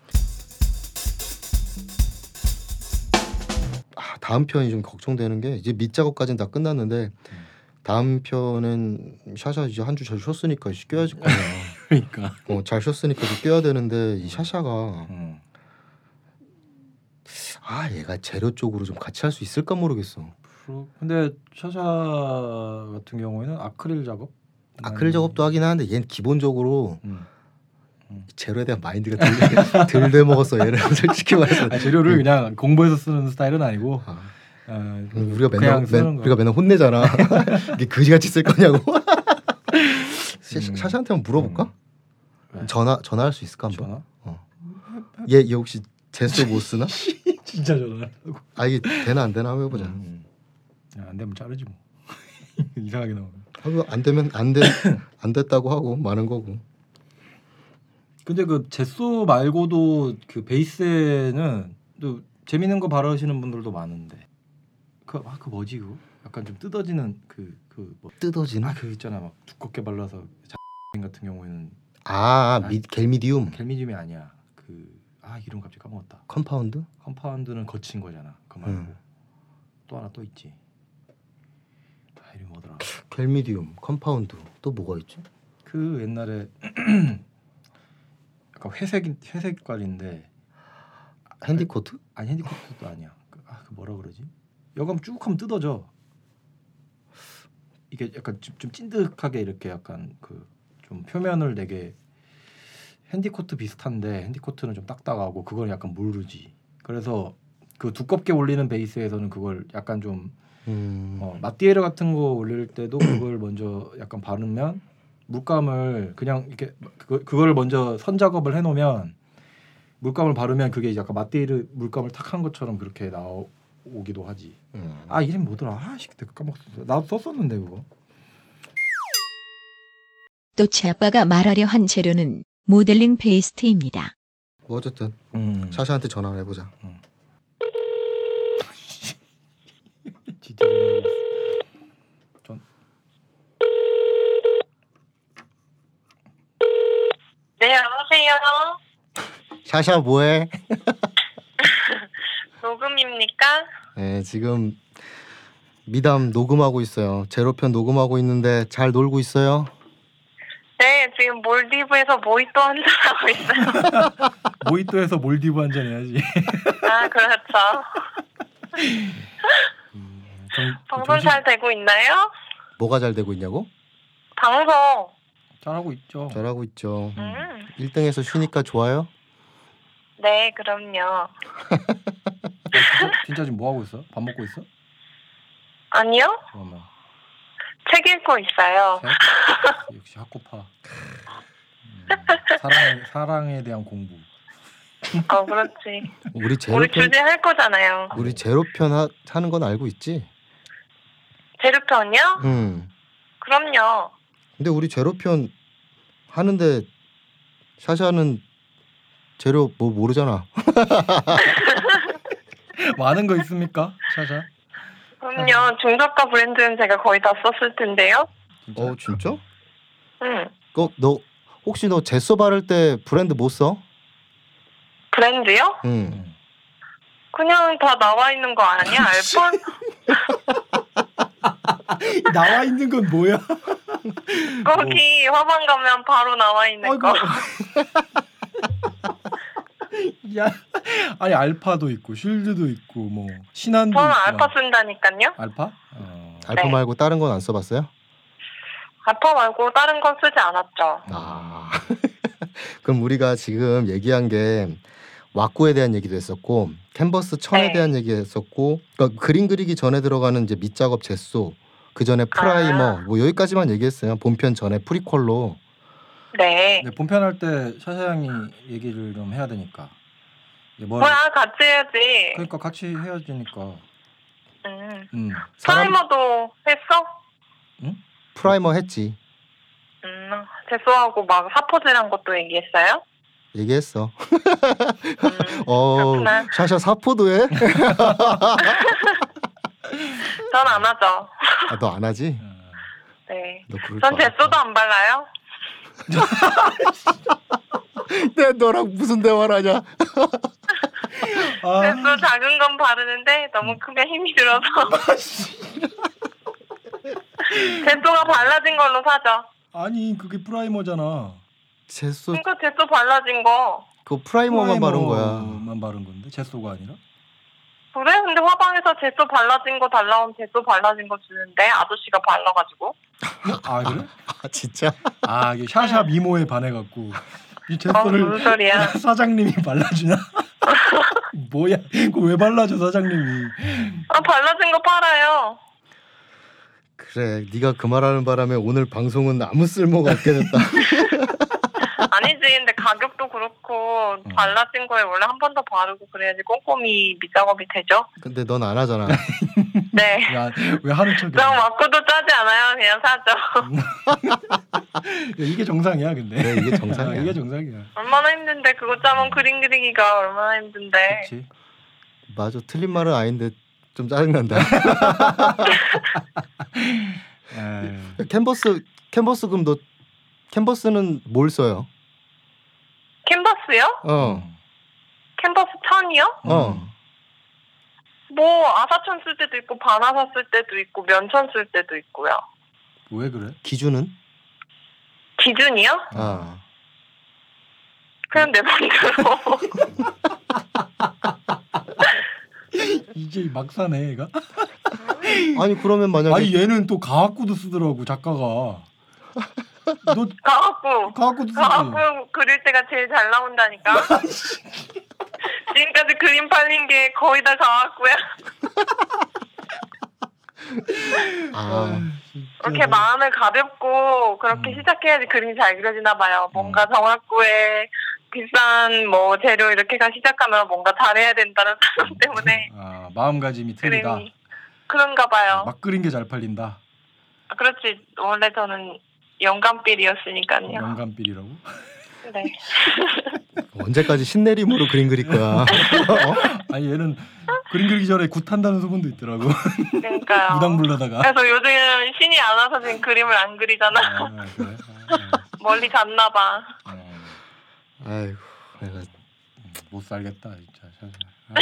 아, 다음 편이 좀 걱정되는 게 이제 밑 작업까지는 다 끝났는데 다음 편은 샤샤 이제 한 주 잘 쉬었으니까 이제 껴야지 거야. 그러니까. 어, 잘 쉬었으니까 이제 껴야 되는데 이 샤샤가 음. 아 얘가 재료 쪽으로 좀 같이 할 수 있을까 모르겠어. 그러- 근데 샤샤 같은 경우에는 아크릴 작업. 아크릴 작업도 하긴 하는데 얘는 기본적으로 음. 재료에 대한 마인드가 덜, 덜 돼먹었어 얘는 솔직히 말해서. 아, 재료를 그냥 공부해서 쓰는 스타일은 아니고 아, 어, 우리가 맨날 맨. 우리가 맨날 혼내잖아. 이게 그지같이 쓸 거냐고. 샤- 음. 샤샤한테 한번 물어볼까? 왜? 전화 전화할 수 있을까 한번? 전화? 얘, 얘 혹시 제스 못 쓰나? 진짜 전화하고. 아 이게 되나 안 되나 한번 해보자. 음. 야, 안 되면 자르지 뭐. 이상하게 나오면. 하고 안 되면 안돼안 됐다고 하고 마는 거고. 근데 그 제소 말고도 그 베이스에는 또 재밌는 거 바르시는 분들도 많은데 그, 아, 그 뭐지 그거? 약간 좀 뜯어지는 그 그 뭐, 뜯어지나? 아, 그 있잖아 막 두껍게 발라서 자 같은 경우에는 아, 미, 겔미디움 겔미즘이 아니야. 그 아 이름 갑자기 까먹었다. 컴파운드? 컴파운드는 거친 거잖아. 그 말고 음. 또 하나 또 있지. 겔미디움, 컴파운드 또 뭐가 있지? 그 옛날에 약간 회색 회색깔인데 핸디코트? 아니 핸디코트도 아니야. 그, 아, 그 뭐라 그러지? 여감 쭉 하면 뜯어져. 이게 약간 좀, 좀 찐득하게 이렇게 약간 그 좀 표면을 되게 핸디코트 비슷한데 핸디코트는 좀 딱딱하고 그건 약간 무르지. 그래서 그 두껍게 올리는 베이스에서는 그걸 약간 좀 음. 어, 마띠에르 같은 거 올릴 때도 그걸 먼저 약간 바르면 물감을 그냥 이렇게 그 그거를 먼저 선 작업을 해놓으면 물감을 바르면 그게 약간 마띠르 물감을 탁 한 것처럼 그렇게 나오기도 하지. 음. 아 이름 뭐더라? 아씨 그때 까먹었어. 나도 썼었는데 그거. 또치 아빠가 말하려 한 재료는 모델링 페이스트입니다. 뭐 어쨌든 음. 샤샤한테 전화를 해보자. 진짜 전 네, 여보세요. 샤샤 뭐해? 녹음입니까? 네, 지금 미담 녹음하고 있어요. 제로편 녹음하고 있는데 잘 놀고 있어요? 네, 지금 몰디브에서 모히또 한잔하고 있어요. 모히또에서 몰디브 한잔 해야지. 아, 그렇죠. 정- 방송 정신- 잘 되고 있나요? 뭐가 잘 되고 있냐고? 방송. 잘하고 있죠. 잘하고 있죠. 음. 1등에서 쉬니까 좋아요? 네, 그럼요. 진짜, 진짜 지금 뭐 하고 있어? 밥 먹고 있어? 아니요? 그러면 책 읽고 있어요. 책? 역시 학고파. 음, 사랑 사랑에 대한 공부. 어, 그렇지. 우리 우리 제로편 주제 할 거잖아요. 우리 제로 편 하, 하는 건 알고 있지? 제로편이요? 음. 그럼요. 근데 우리 제로편 하는데 샤샤는 제로 뭐 모르잖아. 많은 거 있습니까, 샤샤? 그럼요. 중저가 브랜드는 제가 거의 다 썼을 텐데요. 진짜? 어 진짜? 음. 어, 너 혹시 너 제소 바를 때 브랜드 못 써? 브랜드요? 응. 음. 그냥 다 나와 있는 거 아니야? 알폰? 나와 있는 건 뭐야? 거기 화방 가면 바로 나와 있는 아이고. 거. 야, 아니 알파도 있고 쉴드도 있고 뭐 신한도 저는 있고. 알파 쓴다니까요. 알파? 어. 알파 네. 말고 다른 건 안 써봤어요? 알파 말고 다른 건 쓰지 않았죠. 아. 그럼 우리가 지금 얘기한 게 왁구에 대한 얘기도 했었고 캔버스 천에 네. 대한 얘기 했었고 그러니까 그림 그리기 전에 들어가는 이제 밑작업 제소 그 전에 primer 아. 뭐 여기까지만 얘기했어요 본편 전에 프리퀄로 네. 네, 본편 할 때 샤샤 양이 얘기를 좀 해야 되니까. 이제 뭘 뭐야 같이 해야지. 그러니까 같이 해야지니까. 음. 음. 사람 primer도 했어? primer 했지 음. gesso하고 막 사포질한 것도 얘기했어요? 얘기했어 음. 어 그렇구나. 샤샤 사포도 해? 전 안 하죠. 아, 너 안 하지? 어. 네. 너 그럴 전 거 알아. 재수도 안 발라요. 내 너랑 무슨 대화를 하냐 아, 재수 작은 건 바르는데 너무 크면 힘이 들어서 재수가 발라진 걸로 사죠. 아니 그게 프라이머잖아. 제소 그러니까 재수 발라진 거. 그 primer만 바른 거야 primer만 바른 건데 gesso가 아니라. 그래? 근데 화방에서 재수 발라진 거 달라면 재수 발라진 거 주는데 아저씨가 발라가지고. 아 그래? 아 진짜? 아 이게 샤샤 미모에 반해갖고 이 어, gesso를 무슨 소리야. 사장님이 발라주나? 뭐야? 그거 왜 발라줘 사장님이? 아, 발라진 거 팔아요. 그래 네가 그 말하는 바람에 오늘 방송은 아무 쓸모가 없게 됐다 아니지, 근데 가격도 그렇고 음. 발라진 거에 원래 한 번 더 바르고 그래야지 꼼꼼히 밑작업이 되죠. 근데 넌 안 하잖아 네. 야 왜 하는 척이야? 정 맞고도 짜지 않아요. 그냥 사죠. 야, 이게 정상이야 근데. 그래 이게 정상이야 아, 이게 정상이야. 얼마나 힘든데 그거 짜면 그림 그리기가 얼마나 힘든데. 그렇지. 맞아 틀린 말은 아닌데 좀 짜증난다 캔버스 캔버스 그럼 너 캔버스는 뭘 써요? 캔버스요? 어 음. 캔버스 천이요? 어. 음. 뭐 아사천 쓸 때도 있고 반아사 쓸 때도 있고 면천 쓸 때도 있고요. 왜 그래? 기준은? 기준이요? 아 그냥 내 맘대로. 이제 막 사네 얘가. 아니 그러면 만약에 아니 얘는 또 가학구도 쓰더라고 작가가. 너 가갖고 쓰지. 가갖고 그릴 때가 제일 잘 나온다니까. 지금까지 그림 팔린 게 거의 다 가갖고야. 아, 이렇게 마음을 가볍고 그렇게 음. 시작해야지 그림이 잘 그려지나 봐요. 뭔가 정확구에 비싼 뭐 재료 이렇게가 시작하면 뭔가 잘해야 된다는 사람 때문에 아 마음가짐이 틀리다. 그림이 그런가 봐요. 막 그린 게 잘 팔린다. 아, 그렇지 원래 저는 영감삘이었으니까요. 영감삘이라고? 네. 언제까지 신내림으로 그림 그릴 거야? 어? 아니 얘는 그림 그리기 전에 굿한다는 소문도 있더라고. 그러니까요. 무당 불러다가. 그래서 요즘 신이 안 와서 지금 그림을 안 그리잖아. 아, 그래? 멀리 갔나 봐. 아, 어. 아이고, 내가 못 살겠다 진짜. 아,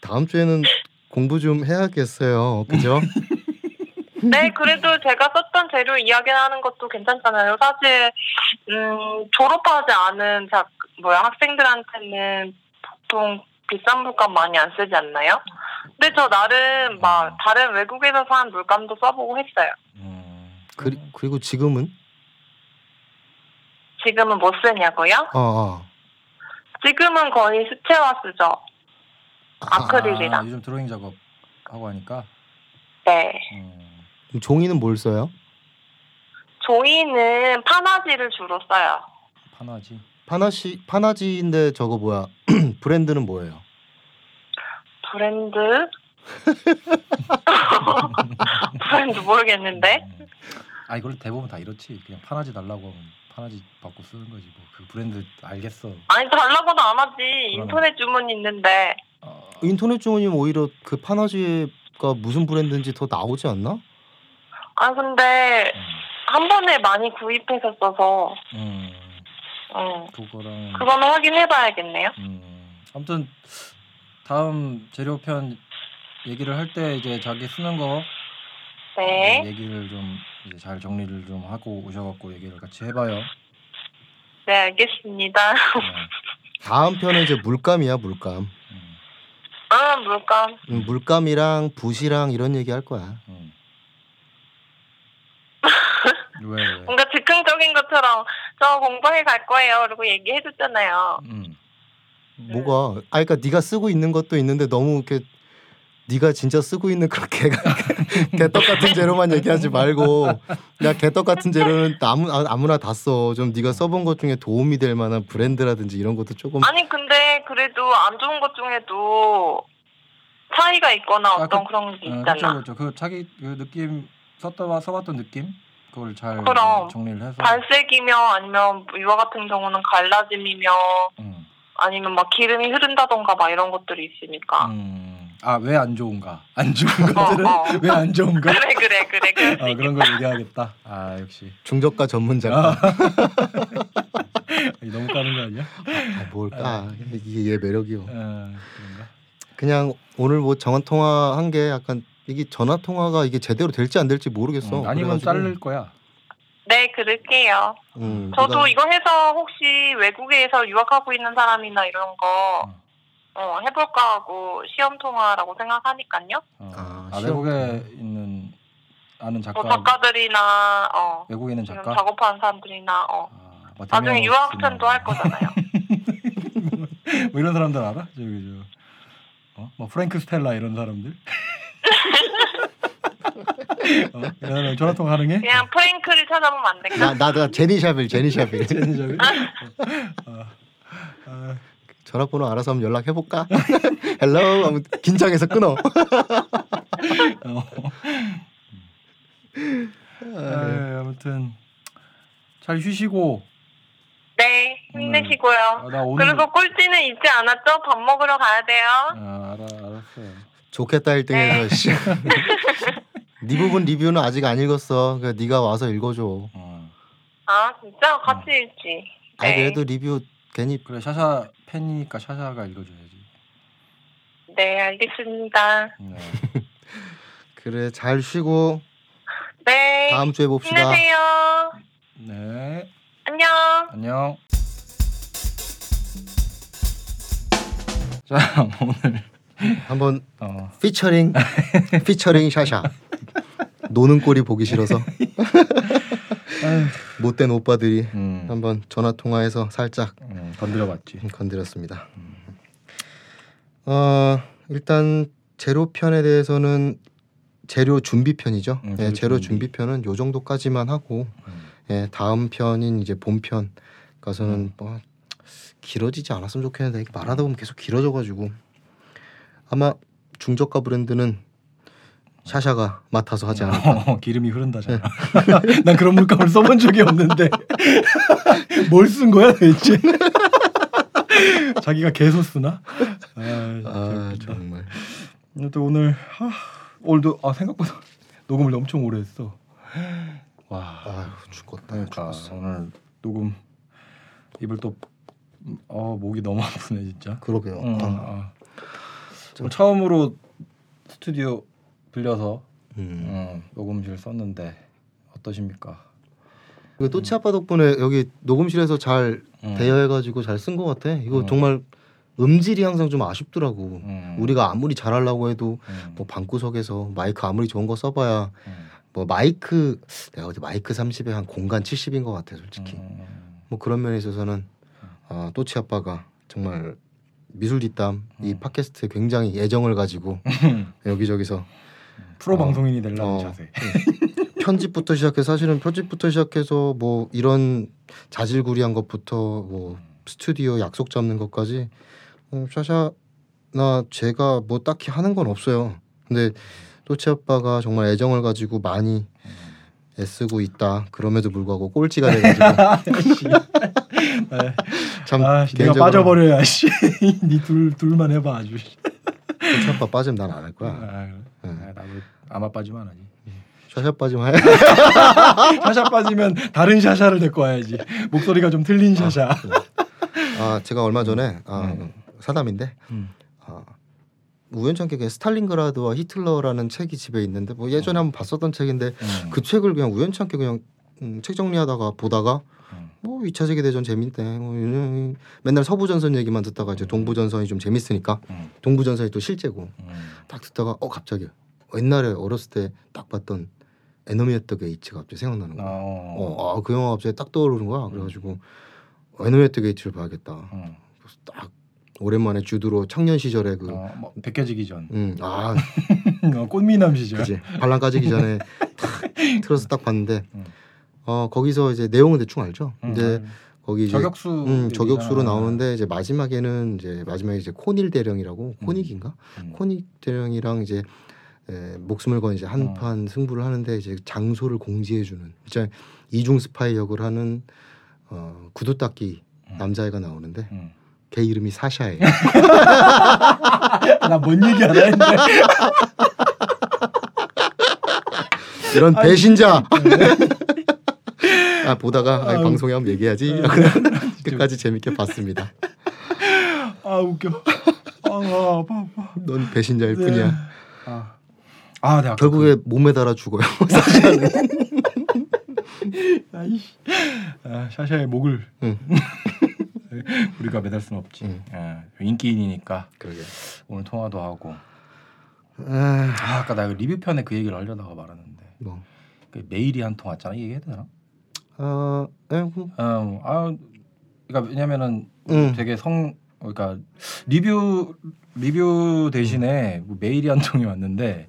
다음 주에는 공부 좀 해야겠어요. 그죠? 네, 그래도 제가 썼던 재료 이야기하는 것도 괜찮잖아요. 사실 음, 졸업하지 않은 작 뭐야 학생들한테는 보통 비싼 물감 많이 안 쓰지 않나요? 근데 저 나름 막 다른 외국에서 산 물감도 써보고 했어요. 음, 그리, 그리고 지금은 지금은 뭐 쓰냐고요? 어, 어. 지금은 거의 수채화 쓰죠. 아, 아크릴이랑. 아, 요즘 드로잉 작업 하고 하니까. 네. 음, 종이는 뭘 써요? 종이는 파나지를 주로 써요. 파나지. 파나시 파나지인데 저거 뭐야? 브랜드는 뭐예요? 브랜드? 브랜드 모르겠는데. 음. 아 이걸 대부분 다 이렇지. 그냥 파나지 달라고 하면 파나지 받고 쓰는 거지 뭐. 그 브랜드 알겠어. 아니 달라고도 안 하지. 인터넷 주문 있는데. 어, 인터넷 주문이면 오히려 그 파나지가 무슨 브랜드인지 더 나오지 않나? 아 근데 음, 한 번에 많이 구입해서 써서 음, 응. 그거랑. 그거는 확인해봐야겠네요. 음, 아무튼 다음 재료편 얘기를 할 때 이제 자기 쓰는 거 네. 네, 얘기를 좀 이제 잘 정리를 좀 하고 오셔갖고 얘기를 같이 해봐요. 네 알겠습니다. 네, 다음 편은 이제 물감이야 물감. 음, 아 물감. 음, 물감이랑 붓이랑 이런 얘기 할 거야. 음. 왜 왜? 뭔가 즉흥적인 것처럼 저 공부해 갈 거예요. 그리고 얘기해 줬잖아요. 음. 뭐가? 아, 그러니까 네가 쓰고 있는 것도 있는데 너무 이렇게 네가 진짜 쓰고 있는 그 개가 개떡 같은 재료만 얘기하지 말고 야 개떡 같은 재료는 아무 아, 아무나 다 써. 좀 네가 써본 것 중에 도움이 될 만한 브랜드라든지 이런 것도 조금 아니 근데 그래도 안 좋은 것 중에도 차이가 있거나 아, 어떤 그- 그런 게 어, 있잖아. 그렇죠, 그렇죠. 그 자기 그 느낌 썼다 써봤던 느낌 그걸 잘 그럼. 정리를 해서. 발색이며 아니면 이와 같은 경우는 갈라짐이며 음. 아니면 막 기름이 흐른다던가 막 이런 것들이 있으니까. 음. 아왜 안 좋은가? 안 좋은 어, 것들은 어. 왜안 좋은가? 그래 그래 그래 수 아. 그런 걸 얘기하겠다. 아 역시 중저가 전문자가 아. 너무 까는 거 아니야? 아, 뭘까? 이게 얘 매력이요. 어, 그런가? 그냥 오늘 뭐 전화 통화 한 게 약간 이게 전화 통화가 이게 제대로 될지 안 될지 모르겠어. 음, 아니면 그래가지고, 자를 거야. 네 그럴게요. 음, 저도 그러니까 이거 해서 혹시 외국에서 유학하고 있는 사람이나 이런 거 음. 어, 해볼까 하고 시험 통화라고 생각하니까요. 어. 아, 아, 시험. 외국에 있는 아는 작가, 뭐 작가들이나 어, 외국에 있는 지금 작가. 작업하는 사람들이나 어, 아, 뭐 나중에 대면 유학생도 할 거잖아요. 뭐 이런 사람들 알아? 저기 저, 어? 뭐 프랭크 스텔라 이런 사람들. 어? 사람 전화 통화 가능해? 그냥 프랭크를 찾아보면 안 될까? 나 나도 제니샤빌 제니샤빌 제니 저기. 어. 아, 전화번호 알아서 한번 연락해 볼까? hello 하면 긴장해서 끊어. 어. 아, 아무튼 잘 쉬시고. 네, 힘내시고요. 아, 나 오늘. 그리고 꼴찌는 잊지 않았죠? 밥 먹으러 가야 돼요. 아, 알아, 알았어요. 좋겠다 1등해서 씨. 네 부분 리뷰는 아직 안 읽었어. 그 네가 와서 읽어줘. 어. 아, 진짜? 같이 읽지. 아니 네. 그래도 리뷰 괜히 그래 샤샤 팬이니까 샤샤가 읽어줘야지. 네, 알겠습니다. 네. 그래 잘 쉬고 네, 다음 주에 봅시다. 힘내세요. 네. 안녕. 안녕. 자 오늘 한번 어, 피처링 피처링 샤샤 노는 꼴이 보기 싫어서 못된 오빠들이 음, 한번 전화 통화해서 살짝 음, 건드려봤지. 건드렸습니다. 어 일단 제로 편에 대해서는 재료 준비 편이죠. 음, 예, 재료 재료 준비. 준비 편은 요 정도까지만 하고 음. 예, 다음 편인 이제 본편 가서는 음. 뭐 길어지지 않았으면 좋겠는데 말하다 보면 계속 길어져가지고 아마 중저가 브랜드는 샤샤가 맡아서 하지 않을까. 어, 기름이 흐른다잖아. 난 그런 물감을 써본 적이 없는데 뭘 쓴 거야 대체? 자기가 개소 쓰나? 아, 아. 정말. 또 오늘 아, 오늘도 아 생각보다 녹음을 엄청 오래 했어. 와. 아유 죽겠다. 그러니까 죽었어. 오늘 녹음 입을 또 어, 목이 너무 아프네 진짜. 그러게요. 응, 아, 아. 오늘 처음으로 스튜디오 빌려서 음. 음, 녹음실 썼는데 어떠십니까? 그 또치 아빠 덕분에 여기 녹음실에서 잘 음. 대여해가지고 잘 쓴 것 같아. 이거 음. 정말 음질이 항상 좀 아쉽더라고. 음. 우리가 아무리 잘하려고 해도 음. 뭐 방구석에서 마이크 아무리 좋은 거 써봐야 음. 뭐 마이크 내가 어제 마이크 30에 한 공간 70인 것 같아 솔직히. 음. 뭐 그런 면에 있어서는 아, 또치 아빠가 정말 미술 뒷담 이 음. 팟캐스트에 굉장히 애정을 가지고 여기저기서 프로 어. 방송인이 되려는 어. 자세. 편집부터 시작해서 사실은 편집부터 시작해서 뭐 이런 자질구리한 것부터 뭐 스튜디오 약속 잡는 것까지 어, 샤샤나 제가 뭐 딱히 하는 건 없어요. 근데 또치 아빠가 정말 애정을 가지고 많이 애쓰고 있다. 그럼에도 불구하고 꼴찌가 돼가지고 네. 참 아, 씨, 내가 개인적으로 빠져버려야 씨. 니둘 둘만 해봐 아주. 아빠 빠지면 난 안 할 거야. 아, 그래. 아, 나도 아마 빠지면 안 하지. 샤샤 빠지면 해. 샤샤 빠지면 다른 샤샤를 데리고 와야지. 목소리가 좀 틀린 샤샤. 아 제가 얼마 전에 아, 음. 사담인데 음. 아, 우연찮게 그 스탈린그라드와 히틀러라는 책이 집에 있는데 뭐 예전에 한번 봤었던 책인데 음. 그 책을 그냥 우연찮게 그냥 음, 책 정리하다가 보다가 음. 뭐 2차 세계 대전 재밌대. 뭐 맨날 서부 전선 얘기만 듣다가 이제 동부 전선이 좀 재밌으니까 음. 동부 전선이 또 실제고 음. 딱 듣다가 어 갑자기 옛날에 어렸을 때 딱 봤던 에너미 앳더 게이츠가 갑자기 생각나는 거야. 어. 어, 아, 그 영화 갑자기 딱 떠오르는 거야. 그래가지고 에너미 앳더 게이츠를 봐야겠다. 음. 그래서 딱 오랜만에 주드로 청년 시절에 그 어, 뭐, 벗겨지기 전. 음, 아, 어, 꽃미남 시절. 그지. 반란 까지기 전에 탁 틀어서 딱 봤는데, 음. 어 거기서 이제 내용은 대충 알죠. 음, 근데 알- 거기 이제 저격수. 음, 저격수로. 나오는데 이제 마지막에는 이제 마지막에 이제 코닐 대령이라고 음. 코닉인가? 음. 코닉 대령이랑 이제 에, 목숨을 건 이제 어. 한판 승부를 하는데 이제 장소를 공지해주는 진짜 이중 스파이 역을 하는 어, 구두 닦기 음. 남자애가 나오는데 음. 걔 이름이 사샤예요. 나 뭔 얘기 안 했는데. 이런 배신자. 아 보다가 아. 방송에 한번 얘기하지. 네. 끝까지 재밌게 봤습니다. 아 웃겨. 아, 아 아파 아파. 넌 배신자일 네. 뿐이야. 아, 아 내가 결국에 몸에 달아 죽어요. 아이씨. 아, 샤샤의 목을 응. 우리가 매달 수는 없지. 응. 아, 인기인이니까 그러게. 오늘 통화도 하고. 아, 아, 아까 나 리뷰 편에 그 얘기를 하려다가 말았는데 뭐. 그 메일이 한 통 왔잖아. 해야 되나? 아, 에, 뭐, 어, 아, 그러니까 왜냐면은 응. 되게 성 그러니까 리뷰 리뷰 대신에 뭐 메일이 한 통이 왔는데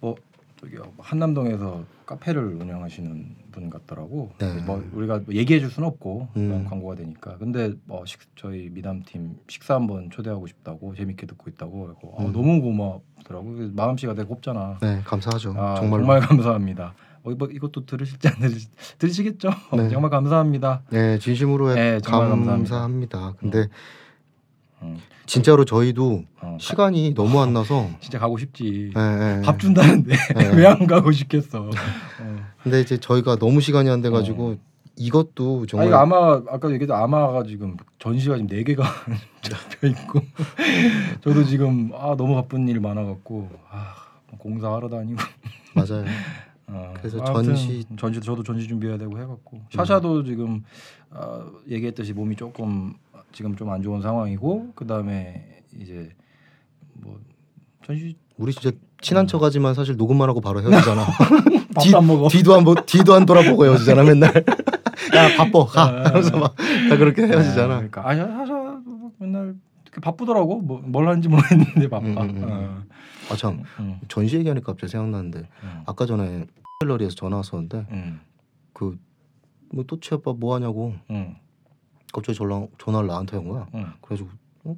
뭐 저기 한남동에서 카페를 운영하시는 분 같더라고. 네. 뭐 우리가 뭐 얘기해 줄 수는 없고 음. 광고가 되니까. 근데 뭐 식, 저희 미담팀 식사 한번 초대하고 싶다고 재밌게 듣고 있다고 그래고 어, 음. 너무 고맙더라고. 마음씨가 되게 곱잖아. 네, 감사하죠. 아, 정말로. 정말 감사합니다. 어, 이거 이것도 들으실지 안 들으시, 들으시겠죠? 네. 정말 감사합니다. 네, 진심으로 네, 정말 감사합니다. 감사합니다. 근데 음, 진짜로 저희도 어, 시간이 너무 안 나서 진짜 가고 싶지. 네, 네. 밥 준다는데 네. 왜안 가고 싶겠어. 어. 근데 이제 저희가 너무 시간이 안 돼 가지고 이것도 아 정말 이거 아마 아까 얘기했던 아마가 지금 전시가 지금 네 개가 잡혀 있고 저도 지금 아 너무 바쁜 일 많아 갖고 아 공사하러 다니고 맞아요. 어, 그래서 아무튼 전시- 전시 저도 전시 준비해야 되고 해갖고 샤샤도 지금 어, 얘기했듯이 몸이 조금 지금 좀 안 좋은 상황이고 그 다음에 이제 뭐 전시 우리 진짜 친한 척하지만 사실 녹음만 하고 바로 헤어지잖아. 뒤- 밥도 안 먹어. 뒤도 안 보, 뒤도 안 돌아보고 헤어지잖아 맨날. 야 바빠 가. 아, 하면서 막 다 그렇게 헤어지잖아. 네, 그러니까 아 샤샤 맨날 바쁘더라고. 뭐, 뭘 하는지 모르겠는데 바빠. 음, 음, 음. 어. 아참 음, 전시 얘기하니까 갑자기 생각나는데 음, 아까 전에 갤러리에서 전화 왔었는데 음, 그뭐 또치 아빠 뭐 하냐고 음, 갑자기 전화 전화를 나한테 한 거야. 음. 그래가지고 어?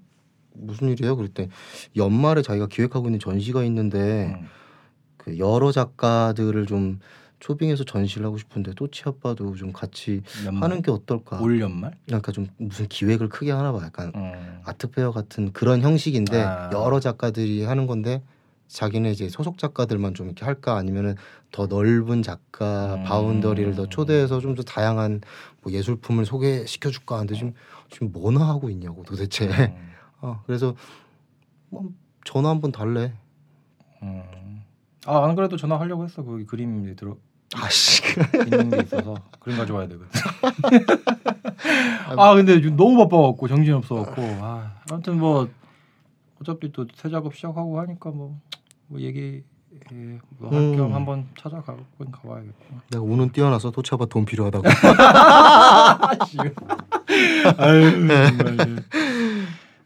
무슨 일이에요? 그랬더니 연말에 자기가 기획하고 있는 전시가 있는데 음. 그 여러 작가들을 좀 초빙해서 전시를 하고 싶은데 또치 아빠도 좀 같이 연말? 하는 게 어떨까? 올 연말? 그러니까 좀 무슨 기획을 크게 하나 봐. 약간 음. 아트페어 같은 그런 형식인데 아. 여러 작가들이 하는 건데 자기네 이제 소속 작가들만 좀 이렇게 할까 아니면은 더 넓은 작가 음. 바운더리를 더 초대해서 좀 더 다양한 뭐 예술품을 소개시켜 줄까 하는데 지금 지금 뭐나 하고 있냐고 도대체. 음. 어, 그래서 뭐 전화 한번 달래. 음. 아, 안 그래도 전화 하려고 했어. 거기 그림 들어 아씨. 있는 게 있어서 그림 가져와야 되거든. 아 근데 너무 바빠갖고 정신 없어갖고 아, 아무튼 뭐 어차피 또 새 작업 시작하고 하니까 뭐, 뭐 얘기 예, 뭐할 겸 음. 한번 찾아가고 가봐야겠구나. 내가 우는 뛰어나서 아빠 돈 필요하다고. 아유 정말.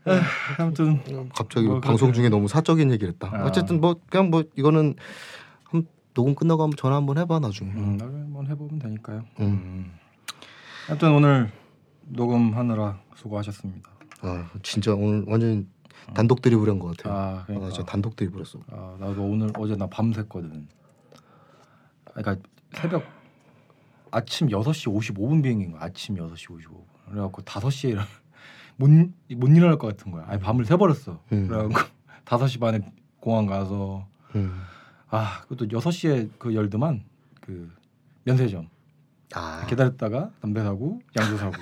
아, 아무튼 갑자기 뭐 방송 그렇게- 중에 너무 사적인 얘기를 했다. 아. 어쨌든 뭐 그냥 뭐 이거는 한 녹음 끝나고 한번 전화 한번 해봐 나중에. 음, 나중에 한번 해보면 되니까요. 음. 음. 아무튼 오늘 녹음하느라 수고하셨습니다. 아 진짜 오늘 완전 단독 드리블 한것 같아요. 아 아, 나 그러니까 진짜 단독 드리블했어. 아, 나도 오늘 어제 나 밤샜거든. 그러니까 새벽 아침 6시 55분 비행인 거야. 아침 6시 55분. 그래갖고 5시에 일어 못, 못 일어날 것 같은 거야. 아니 밤을 새버렸어. 음. 그래갖고 5시 반에 공항 가서 음. 아 그것도 6시에 그 열드만 그 면세점 아 기다렸다가 담배 사고 양주 사고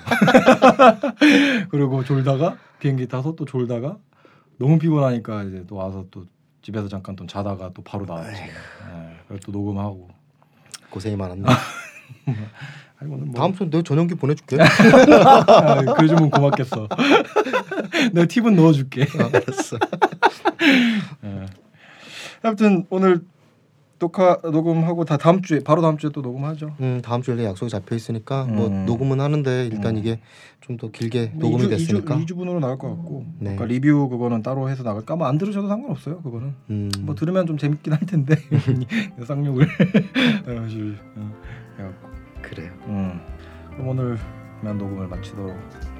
그리고 졸다가 비행기 타서 또 졸다가 너무 피곤하니까 이제 또 와서 또 집에서 잠깐 또 자다가 또 바로 나왔지. 예, 그래서 또 녹음하고. 고생이 많았네. 아니 뭐 다음 주에 내가 전용기 보내줄게. 아, 그래주면 고맙겠어. 내가 팁은 넣어줄게. 아, 알았어. 예. 아무튼 오늘 녹화 녹음하고 다 다음 주에 바로 다음 주에 또 녹음하죠. 음 다음 주에 약속이 잡혀 있으니까 뭐 음. 녹음은 하는데 일단 음. 이게 좀 더 길게 녹음이 됐으니까. 2주, 분으로 나갈 것 같고. 네. 그러니까 리뷰 그거는 따로 해서 나갈까? 뭐안 들으셔도 상관없어요. 그거는. 음. 뭐 들으면 좀 재밌긴 할 텐데 쌍욕을 사실 어, 해갖고 그래요. 음. 그럼 오늘만 녹음을 마치도록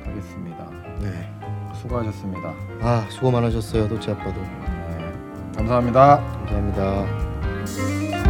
하겠습니다 네. 수고하셨습니다 아 수고 많으셨어요 도치 아빠도. 네. 감사합니다 감사합니다. Thank you.